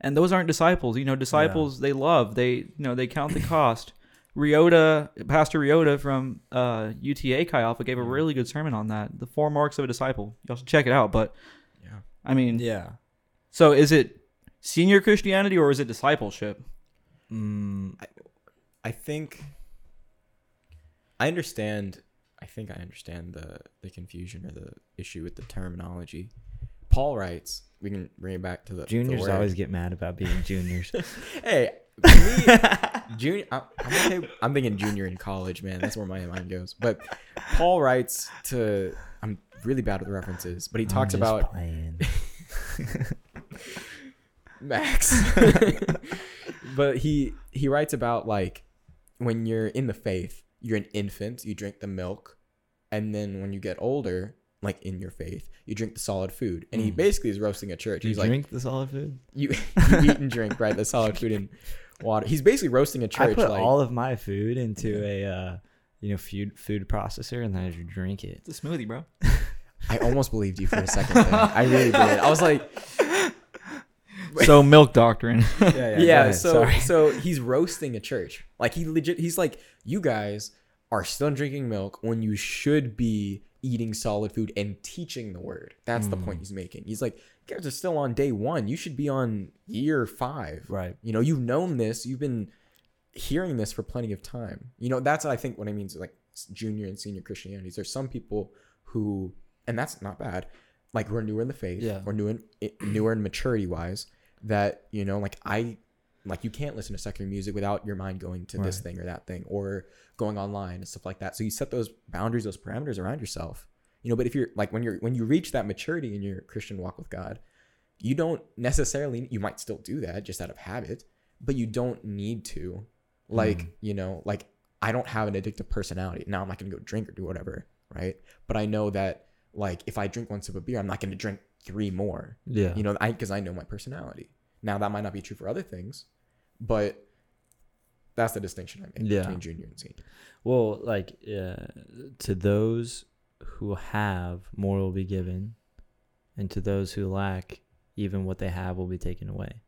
and those aren't disciples. You know, disciples they love they you know they count the cost. Riota, Pastor Riota from uh, UTA Chi Alpha gave a really good sermon on that. The four marks of a disciple. Y'all should check it out. But yeah I mean, Yeah. so is it senior Christianity or is it discipleship? Mm, I think I understand. I think I understand the the confusion or the issue with the terminology. Paul writes. We can bring it back to the the juniors word. always get mad about being juniors. (laughs) Hey, me, (laughs) junior. I- I'm okay. I'm thinking junior in college, man. That's where my mind goes. But Paul writes to. I'm really bad with the references, but he talks about. (laughs) Max. but he he writes about like when you're in the faith, you're an infant, you drink the milk, and then when you get older, like in your faith, you drink the solid food. And he Mm. basically is roasting a church. You He's like drink the solid food? you, (laughs) (laughs) you eat and drink, right? The solid food and water. He's basically roasting a church I put like all of my food into a uh, you know food food processor and then I just drink it. It's a smoothie, bro. I almost believed you for a second (laughs) there. I really did. I was like so milk doctrine. Yeah, yeah, so so he's roasting a church. Like he legit he's like, you guys are still drinking milk when you should be eating solid food and teaching the word. That's the point Mm. he's making. He's like, you guys are still on day one. You should be on year five. right. You know, you've known this, you've been hearing this for plenty of time. You know, that's I think what I mean is like junior and senior Christianities. There's some people who and that's not bad, like who are newer in the faith Yeah. or newer in, newer in maturity wise, that, you know, like I like you can't listen to secular music without your mind going to this thing or that thing or going online and stuff like that. So you set those boundaries, those parameters around yourself. You know, but if you're like when you're when you reach that maturity in your Christian walk with God, you don't necessarily you might still do that just out of habit, but you don't need to. Like, Mm. you know, like I don't have an addictive personality. Now I'm not gonna go drink or do whatever, right? But I know that like if I drink one sip of beer, I'm not gonna drink three more Yeah. you know i because i know my personality now that might not be true for other things but that's the distinction i make Yeah. between junior and senior Well, like uh, to those who have, more will be given, and to those who lack, even what they have will be taken away.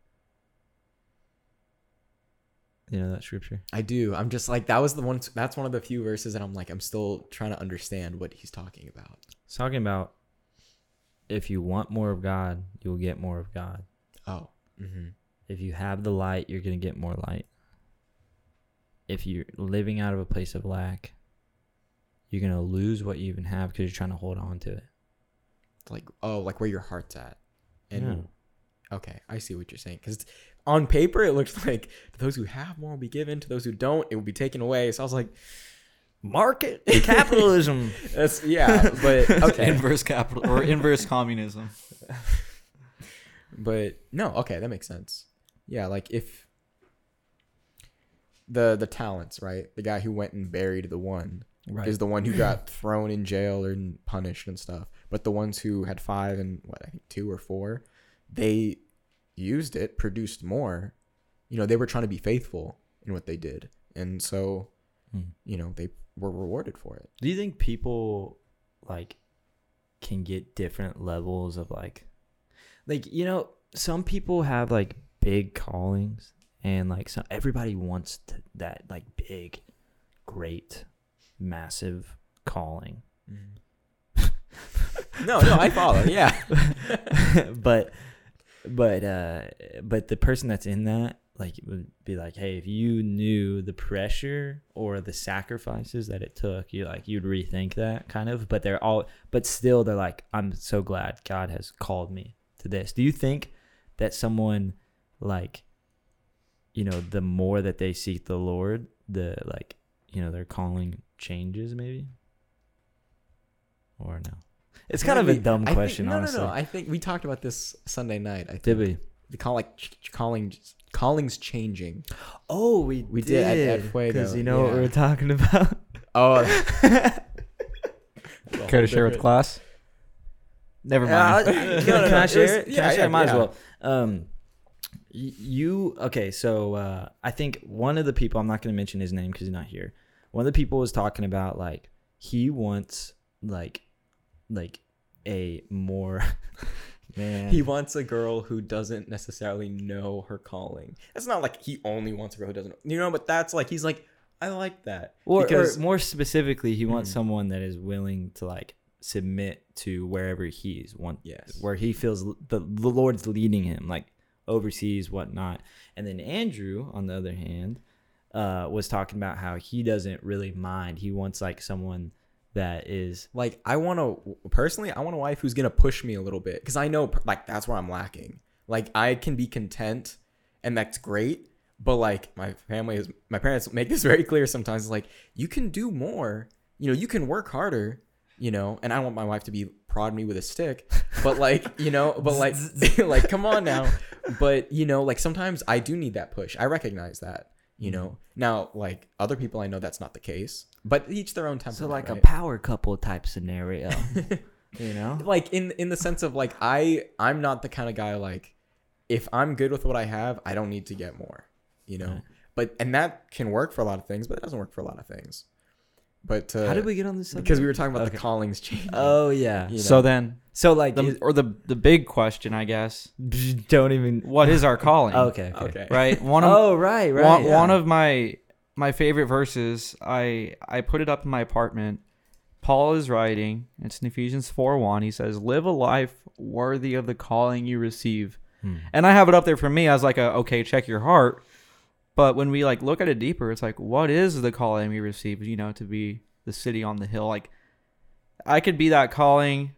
You know that scripture. i do i'm just like that was the one that's one of the few verses that i'm like i'm still trying to understand what he's talking about He's talking about if you want more of God, you'll get more of God. oh mm-hmm. If you have the light, you're gonna get more light. If you're living out of a place of lack, you're gonna lose what you even have because you're trying to hold on to it. like oh like where your heart's at and Yeah. okay i see what you're saying because on paper it looks (laughs) like to those who have more will be given to those who don't it will be taken away so i was like Market capitalism. (laughs) that's yeah but (laughs) okay inverse capital or inverse communism. But no, okay, that makes sense. Yeah, like if the the talents, right? The guy who went and buried the one right. is the one who got (clears throat) thrown in jail and punished and stuff. But the ones who had five and what I think two or four, they used it, produced more. You know, they were trying to be faithful in what they did, and so Hmm. you know they were rewarded for it. Do you think people like can get different levels of like like you know some people have like big callings and like so everybody wants to, that like big great massive calling. (laughs) No, no, I follow. Yeah, (laughs) but but uh but the person that's in that like would be like hey if you knew the pressure or the sacrifices that it took you like you'd rethink that kind of. But they're all but still they're like i'm so glad god has called me to this do you think that someone like you know the more that they seek the lord the like you know their calling changes maybe or no it's kind of a Maybe. dumb I think- question no, honestly no, no. I think we talked about this Sunday night. I think. did we the call like ch- ch- calling callings changing. Oh, we We did at- at Fuego, because you know what we yeah. were talking about. Oh, (laughs) Care to share with class? Never mind. Uh, (laughs) can, can I share it? Can Yeah, I share? yeah. Might yeah. as well. Um, you okay? So uh, I think one of the people I'm not going to mention his name because he's not here. One of the people was talking about like he wants like like a more (laughs) man. he wants a girl who doesn't necessarily know her calling. It's not like he only wants a girl who doesn't, you know. But that's like he's like, I like that or, because or more specifically, he wants Mhm. someone that is willing to like submit to wherever he's want yes, where he feels the, the Lord's leading him, like overseas, whatnot. And then Andrew, on the other hand, uh, was talking about how he doesn't really mind. He wants like someone that is like I want to personally, I want a wife who's gonna push me a little bit because I know like that's where I'm lacking. Like I can be content, and that's great. But like my family is, my parents make this very clear sometimes. It's like you can do more. You know, you can work harder. You know, and I don't want my wife to be prod me with a stick, (laughs) but like you know, but like (laughs) like come on now. But you know, like sometimes I do need that push. I recognize that. You Mm-hmm. know, now like other people, I know that's not the case, but each their own temperament. So like a power couple type scenario, (laughs) you know? like in in the sense of like I I'm not the kind of guy like if I'm good with what I have, I don't need to get more, you know. Right. But and that can work for a lot of things, but it doesn't work for a lot of things. But uh, How did we get on this? Because we were talking about Okay. the callings (laughs) change. Oh yeah. You know? So then, So like, the, is- or the the big question, I guess, (laughs) don't even. what is our calling? (laughs) Okay. Okay. okay. Right. One of Oh right, right. one, yeah. one of my my favorite verses. I I put it up in my apartment. Paul is writing. It's in Ephesians four one. He says, "Live a life worthy of the calling you receive." Hmm. And I have it up there for me as like a okay, check your heart. But when we like look at it deeper, it's like, what is the calling we receive? You know, to be the city on the hill. Like, I could be that calling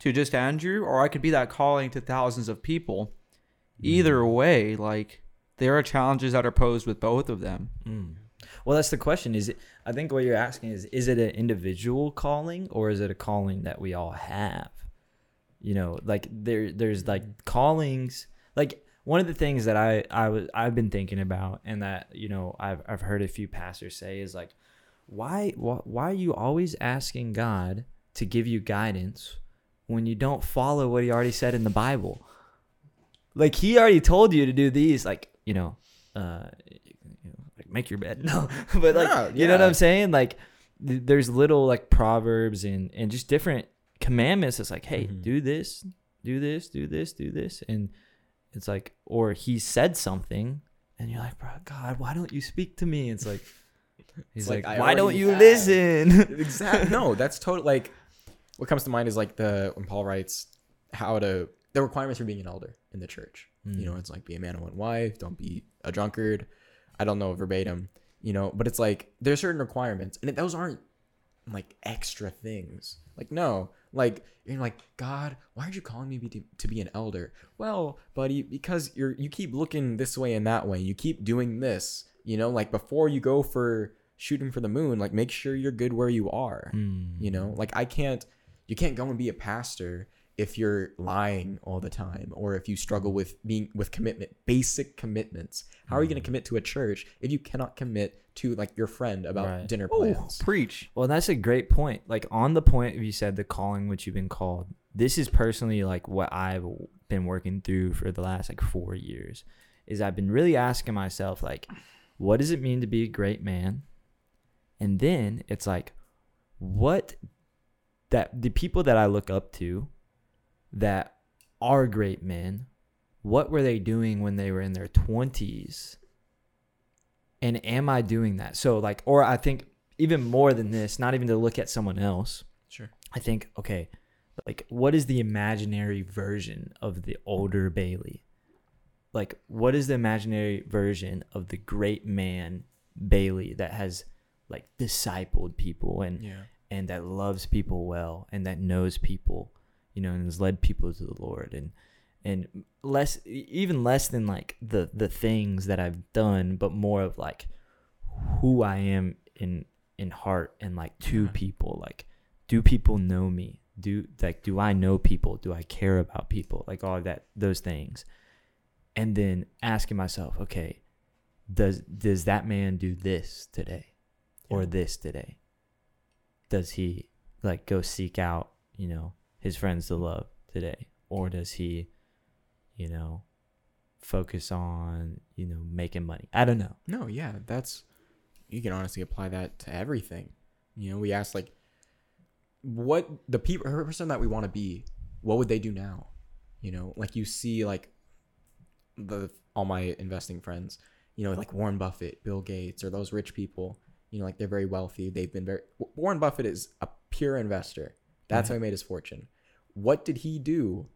to just Andrew, or I could be that calling to thousands of people. Either way, like there are challenges that are posed with both of them. Mm. Well, that's the question. Is it? I think what you're asking is: Is it an individual calling, or is it a calling that we all have? You know, like there, there's like callings. Like one of the things that I, I was, I've been thinking about, and that you know, I've, I've heard a few pastors say is like, why, why, why are you always asking God to give you guidance when you don't follow what He already said in the Bible? Like He already told you to do these, like you know, uh, like make your bed. (laughs) No, (laughs) but like Yeah, you know what. I'm saying? Like th- there's little like proverbs and and just different commandments. It's like, hey, Mhm. do this, do this, do this, do this, and it's like, or he said something, and you're like, bro, God, why don't you speak to me? It's like, (laughs) he's like, like, why don't you have." listen? (laughs) exactly. No, that's totally like what comes to mind is like the when Paul writes how to the requirements for being an elder in the church. You know, mm. it's like be a man and one wife, don't be a drunkard. I don't know verbatim, you know, but it's like there's certain requirements, and those aren't like extra things. Like no, like you're like God, why aren't you calling me to, to be an elder? Well, buddy, because you're you keep looking this way and that way. You keep doing this, you know, like before you go for shooting for the moon, like make sure you're good where you are. Mm. You know, like I can't, you can't go and be a pastor if you're lying all the time or if you struggle with being with commitment, basic commitments. How are you going to mm. commit to a church if you cannot commit to like your friend about Right. dinner Oh, plans? preach. Well, that's a great point. Like on the point of you said the calling which you've been called. This is personally like what I've been working through for the last like 4 years. Is I've been really asking myself like what does it mean to be a great man? And then it's like what that the people that I look up to that are great men, what were they doing when they were in their 20s? And am I doing that? So like or I think even more than this, not even to look at someone else. Sure. I think, okay, like what is the imaginary version of the older Bailey? Like what is the imaginary version of the great man Bailey that has like discipled people and Yeah. and that loves people well and that knows people, you know, and has led people to the Lord and and less even less than like the the things that I've done, but more of like who I am in in heart and like to Yeah. people. Like, do people know me? Do like do I know people? Do I care about people? Like all of that those things. And then asking myself, okay, does does that man do this today? Or Yeah. this today? Does he like go seek out, you know, his friends to love today? Or does he, you know, focus on, you know, making money? I don't know. No, yeah, that's you can honestly apply that to everything. You know, we ask like what the people person that we want to be, what would they do now? You know, like you see like the all my investing friends, you know, like Warren Buffett, Bill Gates, or those rich people, you know, like they're very wealthy. They've been very Warren Buffett is a pure investor. That's how he made his fortune. What did he do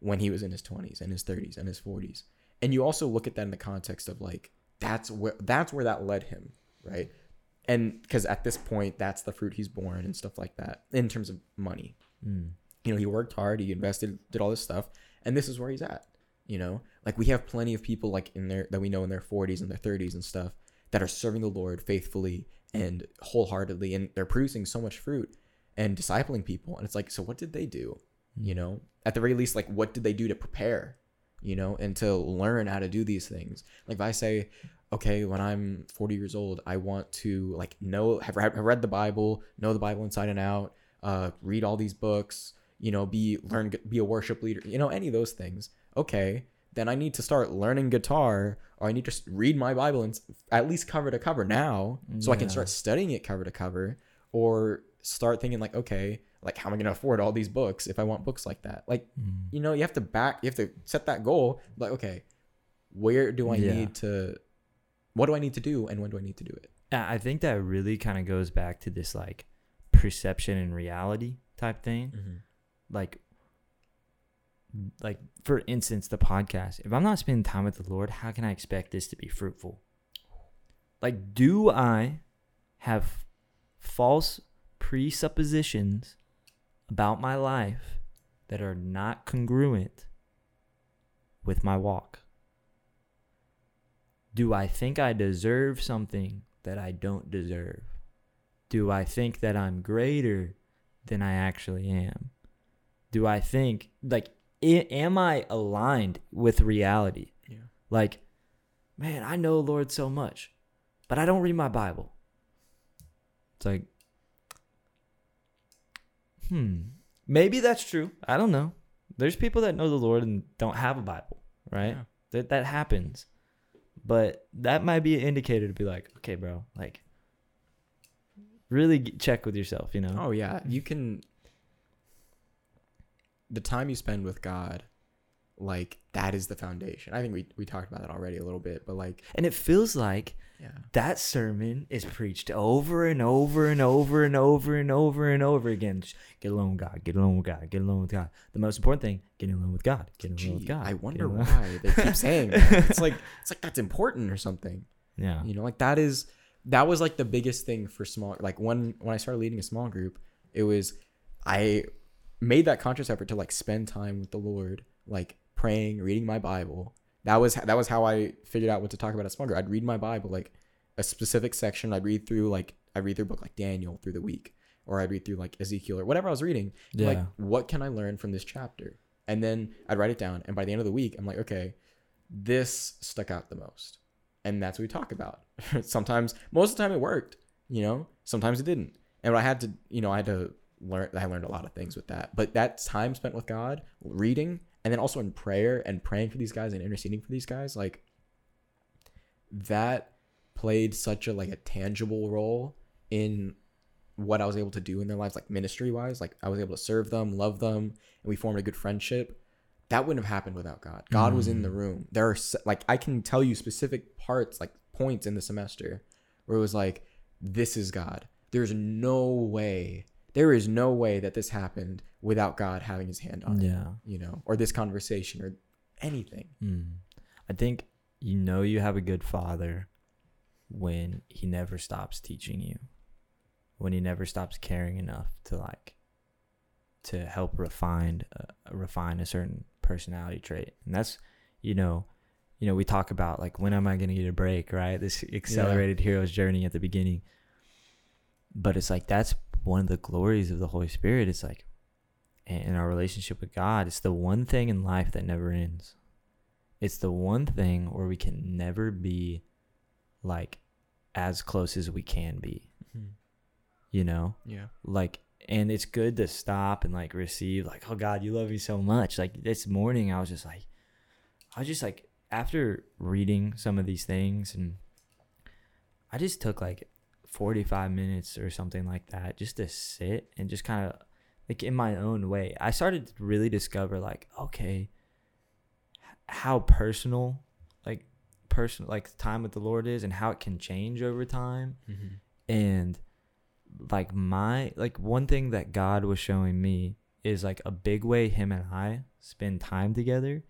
when he was in his 20s and his 30s and his 40s? And you also look at that in the context of like that's where that's where that led him, right? And because at this point, that's the fruit he's born and stuff like that in terms of money. Mm. You know, he worked hard, he invested, did all this stuff, and this is where he's at. You know, like we have plenty of people like in their that we know in their 40s and their 30s and stuff that are serving the Lord faithfully and wholeheartedly, and they're producing so much fruit. and discipling people. And it's like, so what did they do? You know, at the very least, like what did they do to prepare? You know, and to learn how to do these things. Like if I say, okay, when I'm 40 years old, I want to like know, have, have read the Bible, know the Bible inside and out, uh, read all these books, you know, be learn, be a worship leader, you know, any of those things. Okay, then I need to start learning guitar, or I need to read my Bible and at least cover to cover now, so I can start studying it cover to cover, or start thinking like, okay, like how am I gonna afford all these books if I want books like that? Like, Mm. you know, you have to back, you have to set that goal. Like, okay, where do I Yeah. need to? What do I need to do, and when do I need to do it? I I think that really kind of goes back to this like perception and reality type thing. Like, like for instance, the podcast. If I'm not spending time with the Lord, how can I expect this to be fruitful? Like, do I have false presuppositions about my life that are not congruent with my walk? Do I think I deserve something that I don't deserve? Do I think that I'm greater than I actually am? Do I think, like, am I aligned with reality? Yeah. Like, man, I know Lord so much, but I don't read my Bible. It's like, hmm, maybe that's true. I don't know. There's people that know the Lord and don't have a Bible, right? Yeah. That that happens. But that might be an indicator to be like, okay, bro, like really check with yourself, you know? Oh yeah, you can. The time you spend with God, like that is the foundation. I think we we talked about that already a little bit, but like And it feels like yeah, that sermon is preached over and over and over and over and over and over again. Just Get alone with God. Get alone with God. Get alone with God. The most important thing: get alone with God. Get alone Gee, with God. I wonder why they keep (laughs) saying that. It's like it's like that's important or something. Yeah. You know, like that is that was like the biggest thing for small. Like when when I started leading a small group, it was I made that conscious effort to like spend time with the Lord, like praying, reading my Bible. That was that was how I figured out what to talk about at small group. I'd read my Bible, like a specific section. I'd read through like I read through a book like Daniel through the week, or I'd read through like Ezekiel or whatever I was reading. I'm Like, what can I learn from this chapter? And then I'd write it down. And by the end of the week, I'm like, okay, this stuck out the most. And that's what we talk about. (laughs) Sometimes, most of the time, it worked. You know, sometimes it didn't. And I had to, you know, I had to learn. I learned a lot of things with that. But that time spent with God, reading, and then also in prayer and praying for these guys and interceding for these guys, like that played such a like a tangible role in what I was able to do in their lives, like ministry wise. Like I was able to serve them, love them, and we formed a good friendship. That wouldn't have happened without God. God was in the mm. room. There are like I can tell you specific parts, like points in the semester where it was like, this is God. There's no way, there is no way that this happened without God having his hand on it, Yeah. you know, or this conversation or anything. Mm. I think you know you have a good father when he never stops teaching you, when he never stops caring enough to like to help refine uh, refine a certain personality trait, and that's you know, you know we talk about like when am I gonna get a break, right? This accelerated hero's journey at the beginning, but it's like that's one of the glories of the Holy Spirit. It's like in in our relationship with God, it's the one thing in life that never ends it's the one thing where we can never be like as close as we can be mm-hmm. you know Yeah. like and it's good to stop and like receive like oh god you love me so much like this morning i was just like i was just like after reading some of these things and i just took like 45 minutes or something like that just to sit and just kind of like in my own way i started to really discover like okay how personal like personal like time with the lord is and how it can change over time. Mm-hmm. And like my like one thing that god was showing me is like a big way him and i spend time together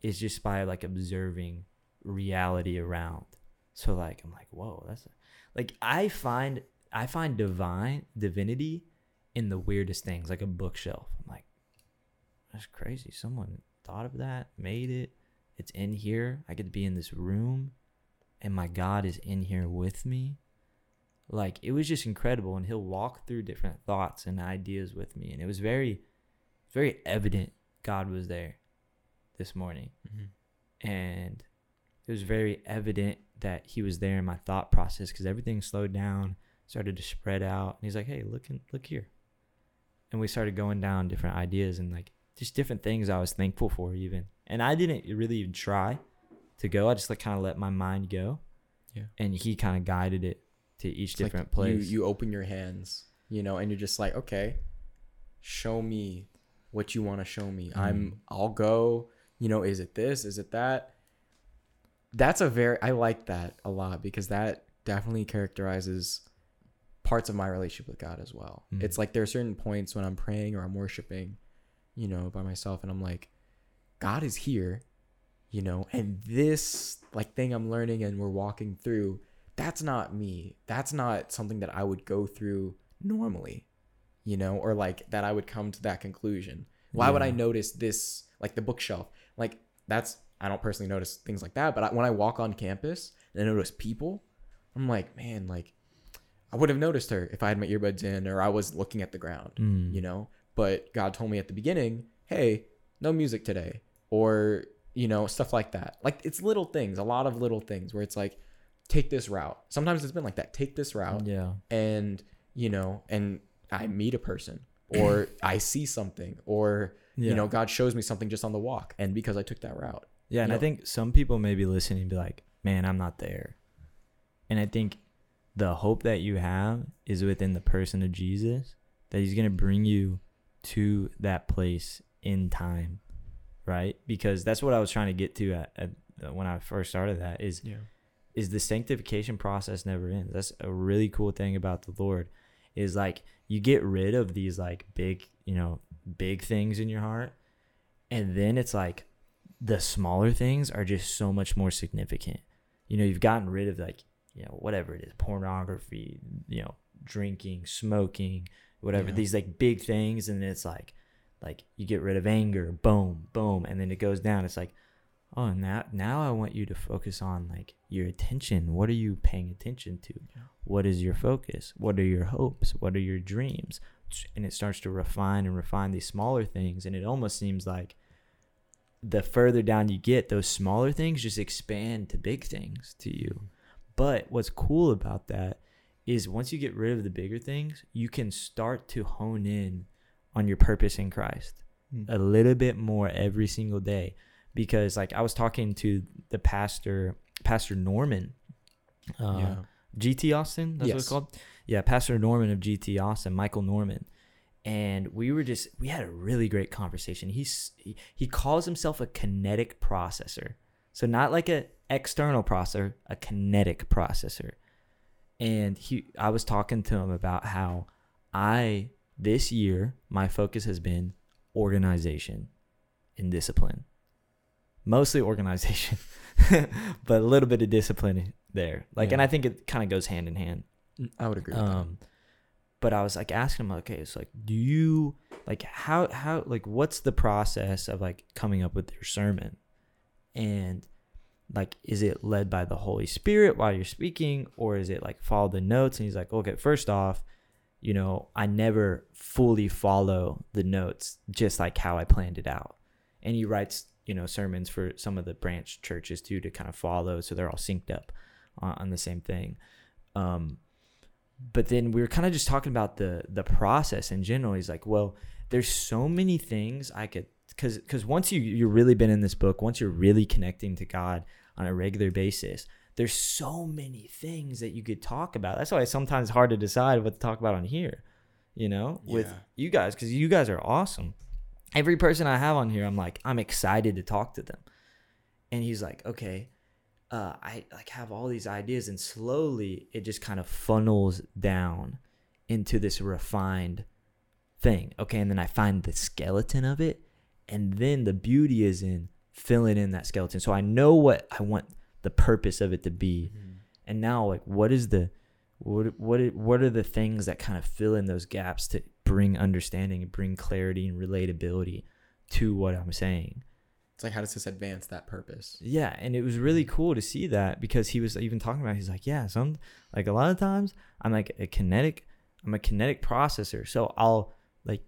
is just by like observing reality around. So like i'm like whoa that's like i find i find divine divinity in the weirdest things like a bookshelf. I'm like that's crazy. Someone thought of that made it. It's in here. I get to be in this room and my god is in here with me. Like it was just incredible and he'll walk through different thoughts and ideas with me and it was very very evident god was there this morning. Mhm. and it was very evident that he was there in my thought process because everything slowed down started to spread out and he's like hey look in, look here and we started going down different ideas and like just different things i was thankful for even and i didn't really even try to go i just like kind of let my mind go Yeah. and he kind of guided it to each It's like different place You you open your hands, you know, and you're just like, okay, show me what you want to show me. I'm Mm. I'll go. You know, is it this? Is it that? That's a very I like that a lot because that definitely characterizes parts of my relationship with God as well. Mm. It's like there are certain points when I'm praying or I'm worshiping, you know, by myself and I'm like, God is here, you know, and this like thing I'm learning and we're walking through, that's not me. That's not something that I would go through normally, you know, or like that I would come to that conclusion. Why would I notice this, like the bookshelf? Like that's, I don't personally notice things like that, but I, when I walk on campus and I notice people, I'm like, man, like I would have noticed her if I had my earbuds in or I was looking at the ground Mm. you know? But god told me at the beginning hey no music today or you know stuff like that. Like it's little things a lot of little things where it's like take this route. Sometimes it's been like that take this route yeah. and you know and i meet a person or (clears throat) i see something or yeah. you know god shows me something just on the walk and because i took that route Yeah, and You I think some people may be listening and be like, man, I'm not there. And I think the hope that you have is within the person of Jesus, that he's going to bring you to that place in time, right? Because that's what I was trying to get to at, at uh, when I first started that is yeah is the sanctification process never ends. That's a really cool thing about the Lord is like you get rid of these like big, you know, big things in your heart and then it's like the smaller things are just so much more significant. You know, you've gotten rid of like, you know, whatever it is, pornography, you know, drinking, smoking, whatever, Yeah. these like big things and it's like like you get rid of anger, boom, boom, and then it goes down. It's like oh now now i want you to focus on like your attention what are you paying attention to Yeah. what is your focus what are your hopes what are your dreams and it starts to refine and refine these smaller things and it almost seems like the further down you get those smaller things just expand to big things to you. But what's cool about that is once you get rid of the bigger things you can start to hone in on your purpose in christ a little bit more every single day. Because like I was talking to the pastor Pastor Norman uh yeah. GT Austin that's what it's called? Yeah Pastor Norman of GT Austin Michael Norman and we were just we had a really great conversation he's he, he calls himself a kinetic processor so not like a external processor a kinetic processor and he I was talking to him about how I this year my focus has been organization and discipline. Mostly organization, (laughs) but a little bit of discipline there. Like and I think it kind of goes hand in hand. Mm, i would agree with that. Um, But I was like asking him okay, it's like do you like how how like what's the process of like coming up with your sermon? And like is it led by the Holy Spirit while you're speaking or is it like follow the notes and he's like okay, first off, you know, I never fully follow the notes just like how I planned it out. And he writes, you know, sermons for some of the branch churches too to kind of follow so they're all synced up on, on the same thing. Um, but then we were kind of just talking about the the process in general. He's like, well, there's so many things I could because because once you you've really been in this book, once you're really connecting to God on a regular basis, there's so many things that you could talk about. That's why it's sometimes hard to decide what to talk about on here, you know, with Yeah. you guys because you guys are awesome. Every person I have on here, I'm like, I'm excited to talk to them. And he's like, okay, uh, I like have all these ideas, and slowly it just kind of funnels down into this refined thing. Okay, and then I find the skeleton of it, and then the beauty is in filling in that skeleton. So I know what I want the purpose of it to be, and now like what is the what what what are the things that kind of fill in those gaps to bring understanding and bring clarity and relatability to what I'm saying? It's like how does this advance that purpose? Yeah, and it was really cool to see that because he was even talking about. He's like, yeah, some like a lot of times I'm like a kinetic, I'm a kinetic processor. So I'll like,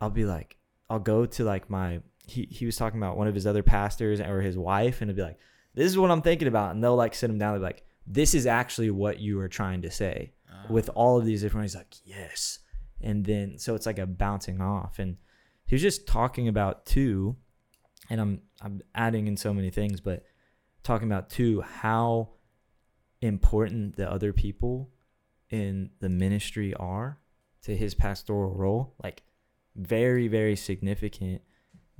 I'll be like, I'll go to like my. He he was talking about one of his other pastors or his wife, and it'll be like, this is what I'm thinking about, and they'll like sit him down. Be like, this is actually what you are trying to say ah. with all of these different. He's like, yes, and then so it's like a bouncing off, and he was just talking about too and I'm I'm adding in so many things, but talking about too how important the other people in the ministry are to his pastoral role, like very very significant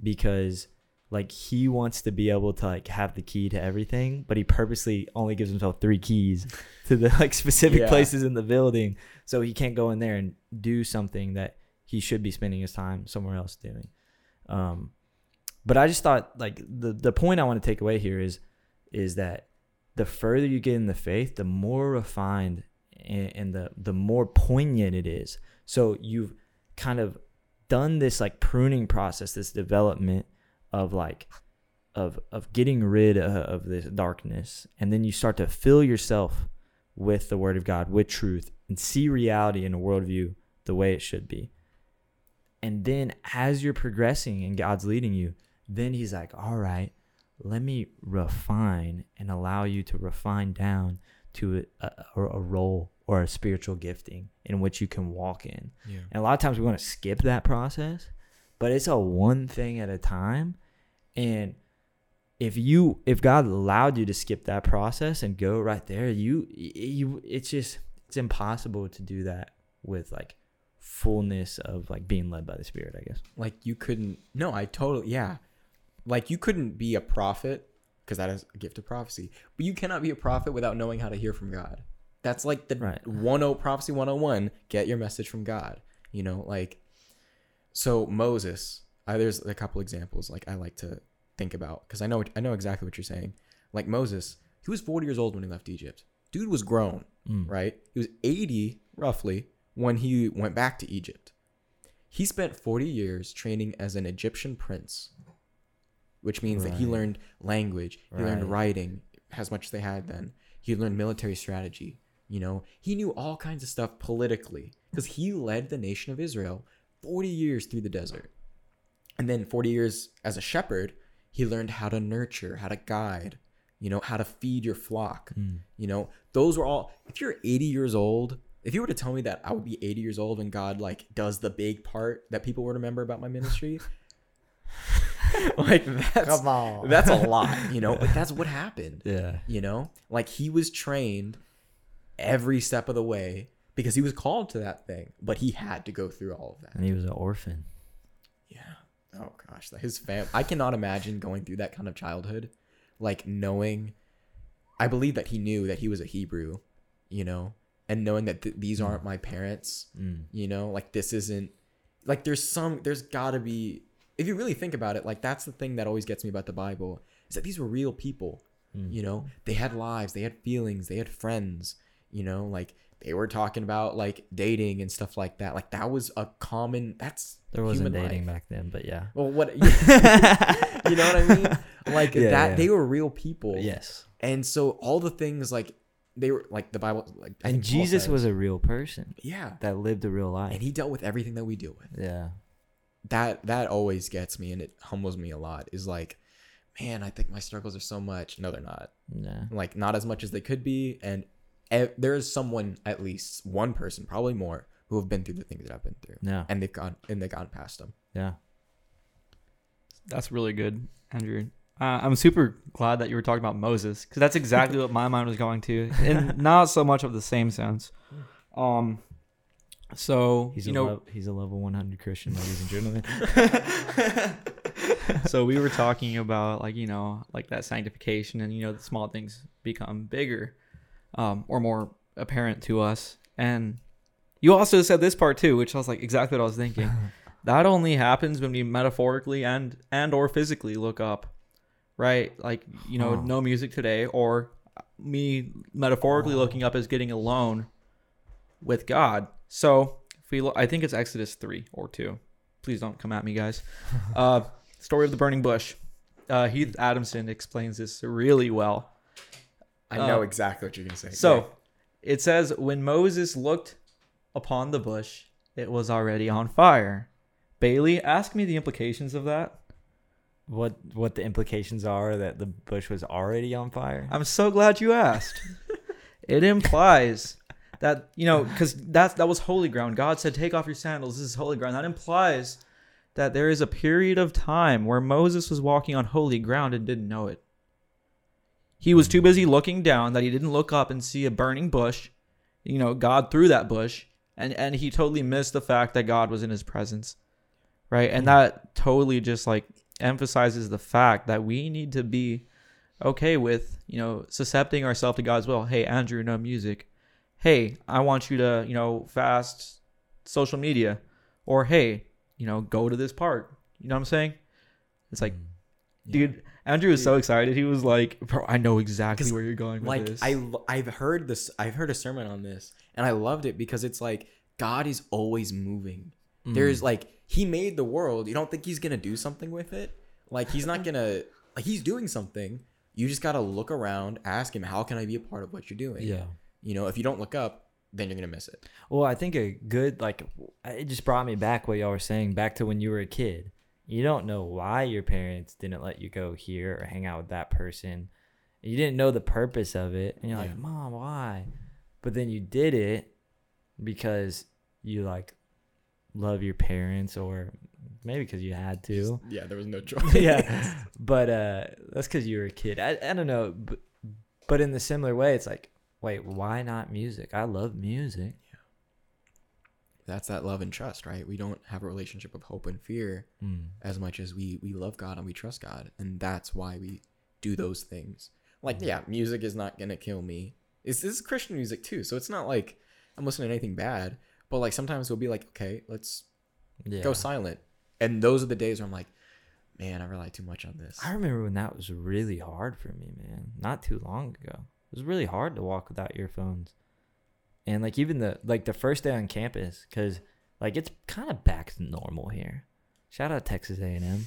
because like he wants to be able to like have the key to everything, but he purposely only gives himself three keys (laughs) to the like specific Yeah. places in the building, so he can't go in there and do something that he should be spending his time somewhere else doing. Um, but I just thought like the the point I want to take away here is is that the further you get in the faith, the more refined and, and the the more poignant it is. So you've kind of done this like pruning process, this development of like of of getting rid of, of this darkness, and then you start to fill yourself with the Word of God, with truth, and see reality in a worldview the way it should be. And then as you're progressing and God's leading you, then He's like, all right, let me refine and allow you to refine down to a, a, a role or a spiritual gifting in which you can walk in. Yeah. And a lot of times we want to skip that process, but it's a one thing at a time. And if you if God allowed you to skip that process and go right there, you you it's just it's impossible to do that with like fullness of like being led by the spirit, I guess. Like you couldn't. No, I totally. Yeah. Like you couldn't be a prophet because that is a gift of prophecy. But you cannot be a prophet without knowing how to hear from God. That's like the Right. 10 prophecy 101. Get your message from God. You know, like so Moses. I, there's a couple examples like I like to think about because I know I know exactly what you're saying. Like Moses, he was 40 years old when he left Egypt. Dude was grown, Mm. right? He was 80 roughly when he went back to Egypt. He spent 40 years training as an Egyptian prince, which means that he learned language, he learned writing, as much as they had then. He learned military strategy. You know, he knew all kinds of stuff politically because he led the nation of Israel 40 years through the desert. And then 40 years as a shepherd, he learned how to nurture, how to guide, you know, how to feed your flock. Mm. You know, those were all. If you're 80 years old, if you were to tell me that I would be 80 years old and God like does the big part that people would remember about my ministry, (laughs) like that's on. that's a lot, (laughs) you know. But that's what happened, Yeah. you know. Like he was trained every step of the way because he was called to that thing, but he had to go through all of that. And he was an orphan. Yeah. Oh gosh, his fam. I cannot imagine going through that kind of childhood, like knowing. I believe that he knew that he was a Hebrew, you know, and knowing that th- these aren't my parents, Mm. you know, like this isn't. Like there's some, there's got to be. If you really think about it, like that's the thing that always gets me about the Bible is that these were real people. Mm. You know, they had lives, they had feelings, they had friends. You know, like they were talking about like dating and stuff like that. Like that was a common. That's There wasn't human dating life. back then, but yeah. Well, what (laughs) you know what I mean? Like Yeah, that, yeah. they were real people. Yes. and so all the things like they were like the Bible, like I And Jesus was a real person yeah, that lived a real life. and he dealt with everything that we deal with. yeah. That that always gets me, and it humbles me a lot. Is like, man, I think my struggles are so much. No, they're not. Yeah. Like not as much as they could be, and e- there is someone at least one person, probably more, who have been through the things that I've been through, Yeah. and they've gone and they've gone past them. Yeah. That's really good, Andrew. Uh, I'm super glad that you were talking about Moses because that's exactly (laughs) what my mind was going to, and not so much of the same sense. (laughs) Um, so He's you a know, he's a level 100 Christian, ladies and gentlemen. (laughs) so we were talking about like you know like that sanctification and you know the small things become bigger um, or more apparent to us. And you also said this part too which i was like exactly what i was thinking. (laughs) That only happens when we metaphorically and and or physically look up right? Like you know no music today or me metaphorically looking up as getting alone with god so if we i think it's exodus 3 or 2 please don't come at me guys (laughs) uh story of the burning bush uh, Heath Adamson explains this really well. I know Uh, exactly what you're gonna say. So it says, when Moses looked upon the bush, it was already on fire. Bailey, ask me the implications of that. What what the implications are that the bush was already on fire? I'm so glad you asked. (laughs) it implies that you know, because that's that was holy ground. God said, "Take off your sandals. This is holy ground." That implies that there is a period of time where Moses was walking on holy ground and didn't know it. He was too busy looking down that he didn't look up and see a burning bush. You know, God threw that bush, and and he totally missed the fact that God was in his presence, right? And that totally just like emphasizes the fact that we need to be okay with you know suscepting ourselves to God's will. Hey, Andrew, no music. Hey, I want you to you know fast social media, or hey, you know go to this park. You know what I'm saying? It's like, dude, Andrew was so excited. He was like, bro, I know exactly where you're going with like this. I I've heard this I've heard a sermon on this and I loved it because it's like God is always moving. Mm. There's like he made the world. You don't think he's gonna do something with it? Like he's not (laughs) gonna like he's doing something. You just gotta look around, ask him, how can I be a part of what you're doing? yeah. You know, if you don't look up, then you're gonna miss it. Well, I think a good like it just brought me back what y'all were saying back to when you were a kid. You don't know why your parents didn't let you go here or hang out with that person. You didn't know the purpose of it, and you're Yeah. like, "Mom, why?" But then you did it because you like love your parents, or maybe because you had to. Yeah, there was no (laughs) choice. yeah, but uh, that's because you were a kid. I, I don't know, but, but in the similar way, it's like, wait, why not music? I love music. That's that love and trust, right? We don't have a relationship of hope and fear Mm. as much as we we love God and we trust God, and that's why we do those things. Like, yeah, music is not gonna kill me. It's this is Christian music too, so it's not like I'm listening to anything bad. But like sometimes we'll be like, okay, let's Yeah. go silent, and those are the days where I'm like, man, I rely too much on this. I remember when that was really hard for me, man. Not too long ago. It was really hard to walk without earphones. And like even the like the first day on campus cuz like it's kind of back to normal here. Shout out Texas A&M.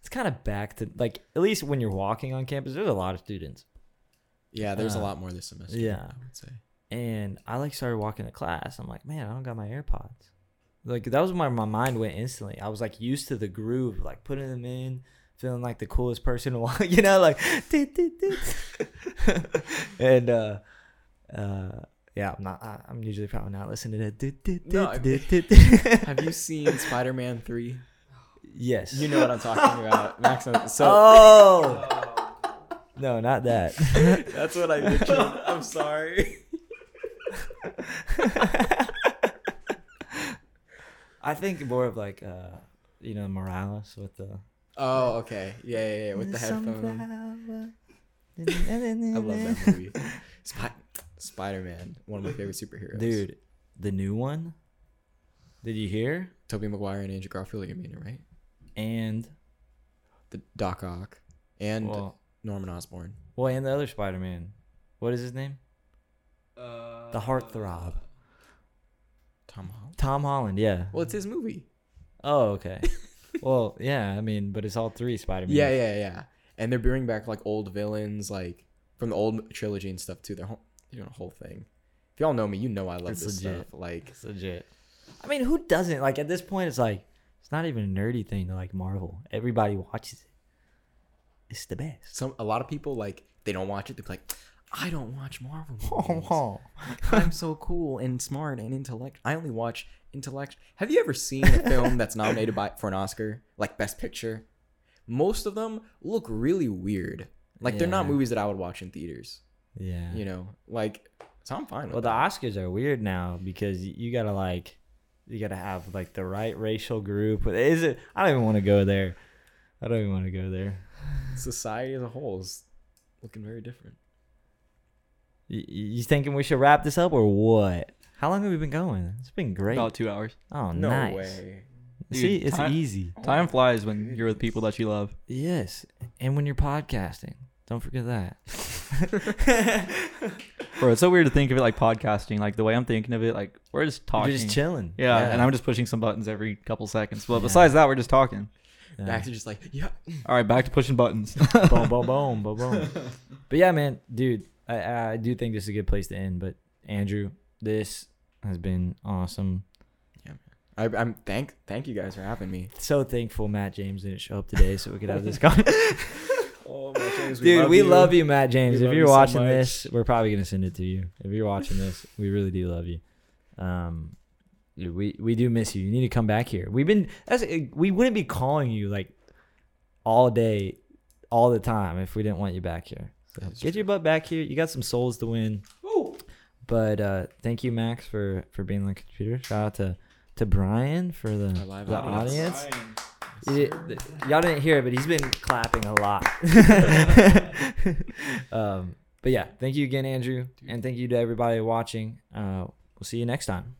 It's kind of back to like at least when you're walking on campus there's a lot of students. Yeah, there's a Uh, lot more this semester. yeah. I would say. And I like started walking to class. I'm like, "Man, I don't got my AirPods." Like that was where my mind went instantly. I was like used to the groove, like putting them in, feeling like the coolest person (laughs) you know, like (laughs) (laughs) and uh uh yeah, I'm not I, I'm usually probably not listening to that. "Doot, doot, No, I- doot, doot." Have you seen Spider-Man Three? Yes. You know what I'm talking about, Max. So oh. No, not that. that's what I pictured. I'm sorry. I think more of like uh you know Morales with the Oh, okay. Yeah, yeah, yeah. With the headphone. (laughs) I love that movie. Spy- Spider Man, one of my favorite superheroes. Dude, the new one. Did you hear? Tobey Maguire and Andrew Garfield, you mean it, right? And The Doc Ock and well, Norman Osborn. well, and the other Spider-Man. What is his name? Uh, The heartthrob. Tom Holland. Tom Holland. Yeah. Well, it's his movie. Oh, okay. (laughs) well, yeah. I mean, but it's all three Spider-Man. Yeah, yeah, yeah. And they're bringing back like old villains, like from the old trilogy and stuff too. They're, doing a whole thing. If y'all know me, you know I love It's this legit. stuff. Like, It's legit. I mean, who doesn't? Like at this point, it's like it's not even a nerdy thing to like Marvel. Everybody watches it. It's the best. some a lot of people like they don't watch it. They're like, I don't watch Marvel. (laughs) movies. (laughs) I'm so cool and smart and intellect. I only watch intellect. Have you ever seen a film that's nominated by for an Oscar, like Best Picture? Most of them look really weird. Like they're not Yeah. movies that I would watch in theaters. yeah. You know, like so I'm fine with Well, the that. Oscars are weird now because y- you gotta like, you gotta have like the right racial group. Is it? I don't even want to go there. I don't even want to go there. Society as a whole is looking very different. Y- y- You thinking we should wrap this up or what? How long have we been going? It's been great. About two hours. oh, no nice. way. See, it's time- easy. Time flies when you're with people that you love. Yes, and when you're podcasting, don't forget that. (laughs) Bro, it's so weird to think of it like podcasting. Like the way I'm thinking of it, like we're just talking. You're just chilling. yeah, and I'm just pushing some buttons every couple seconds. But Yeah. besides that, we're just talking. Yeah. Max is just like, yeah. All right, back to pushing buttons. (laughs) boom, boom, boom, boom, boom. (laughs) But yeah, man, dude, I, I do think this is a good place to end. But Andrew, this has been awesome. I, I'm thank thank you guys for having me. So thankful Matt James didn't show up today so we could have this conversation. (laughs) (laughs) Oh, Matt James, Dude, we love you, Matt James. We if you're you so watching much. this, we're probably gonna send it to you. If you're watching this, we really do love you. Um, we we do miss you. You need to come back here. We've been that's we wouldn't be calling you like all day, all the time if we didn't want you back here. So get your butt back here. You got some souls to win. But uh, thank you, Max, for for being on the computer. Shout out to to Brian for the, the audience. audience. You did- y'all didn't hear it, but he's been clapping a lot. (laughs) um, but yeah, thank you again, Andrew, and thank you to everybody watching. Uh, we'll see you next time.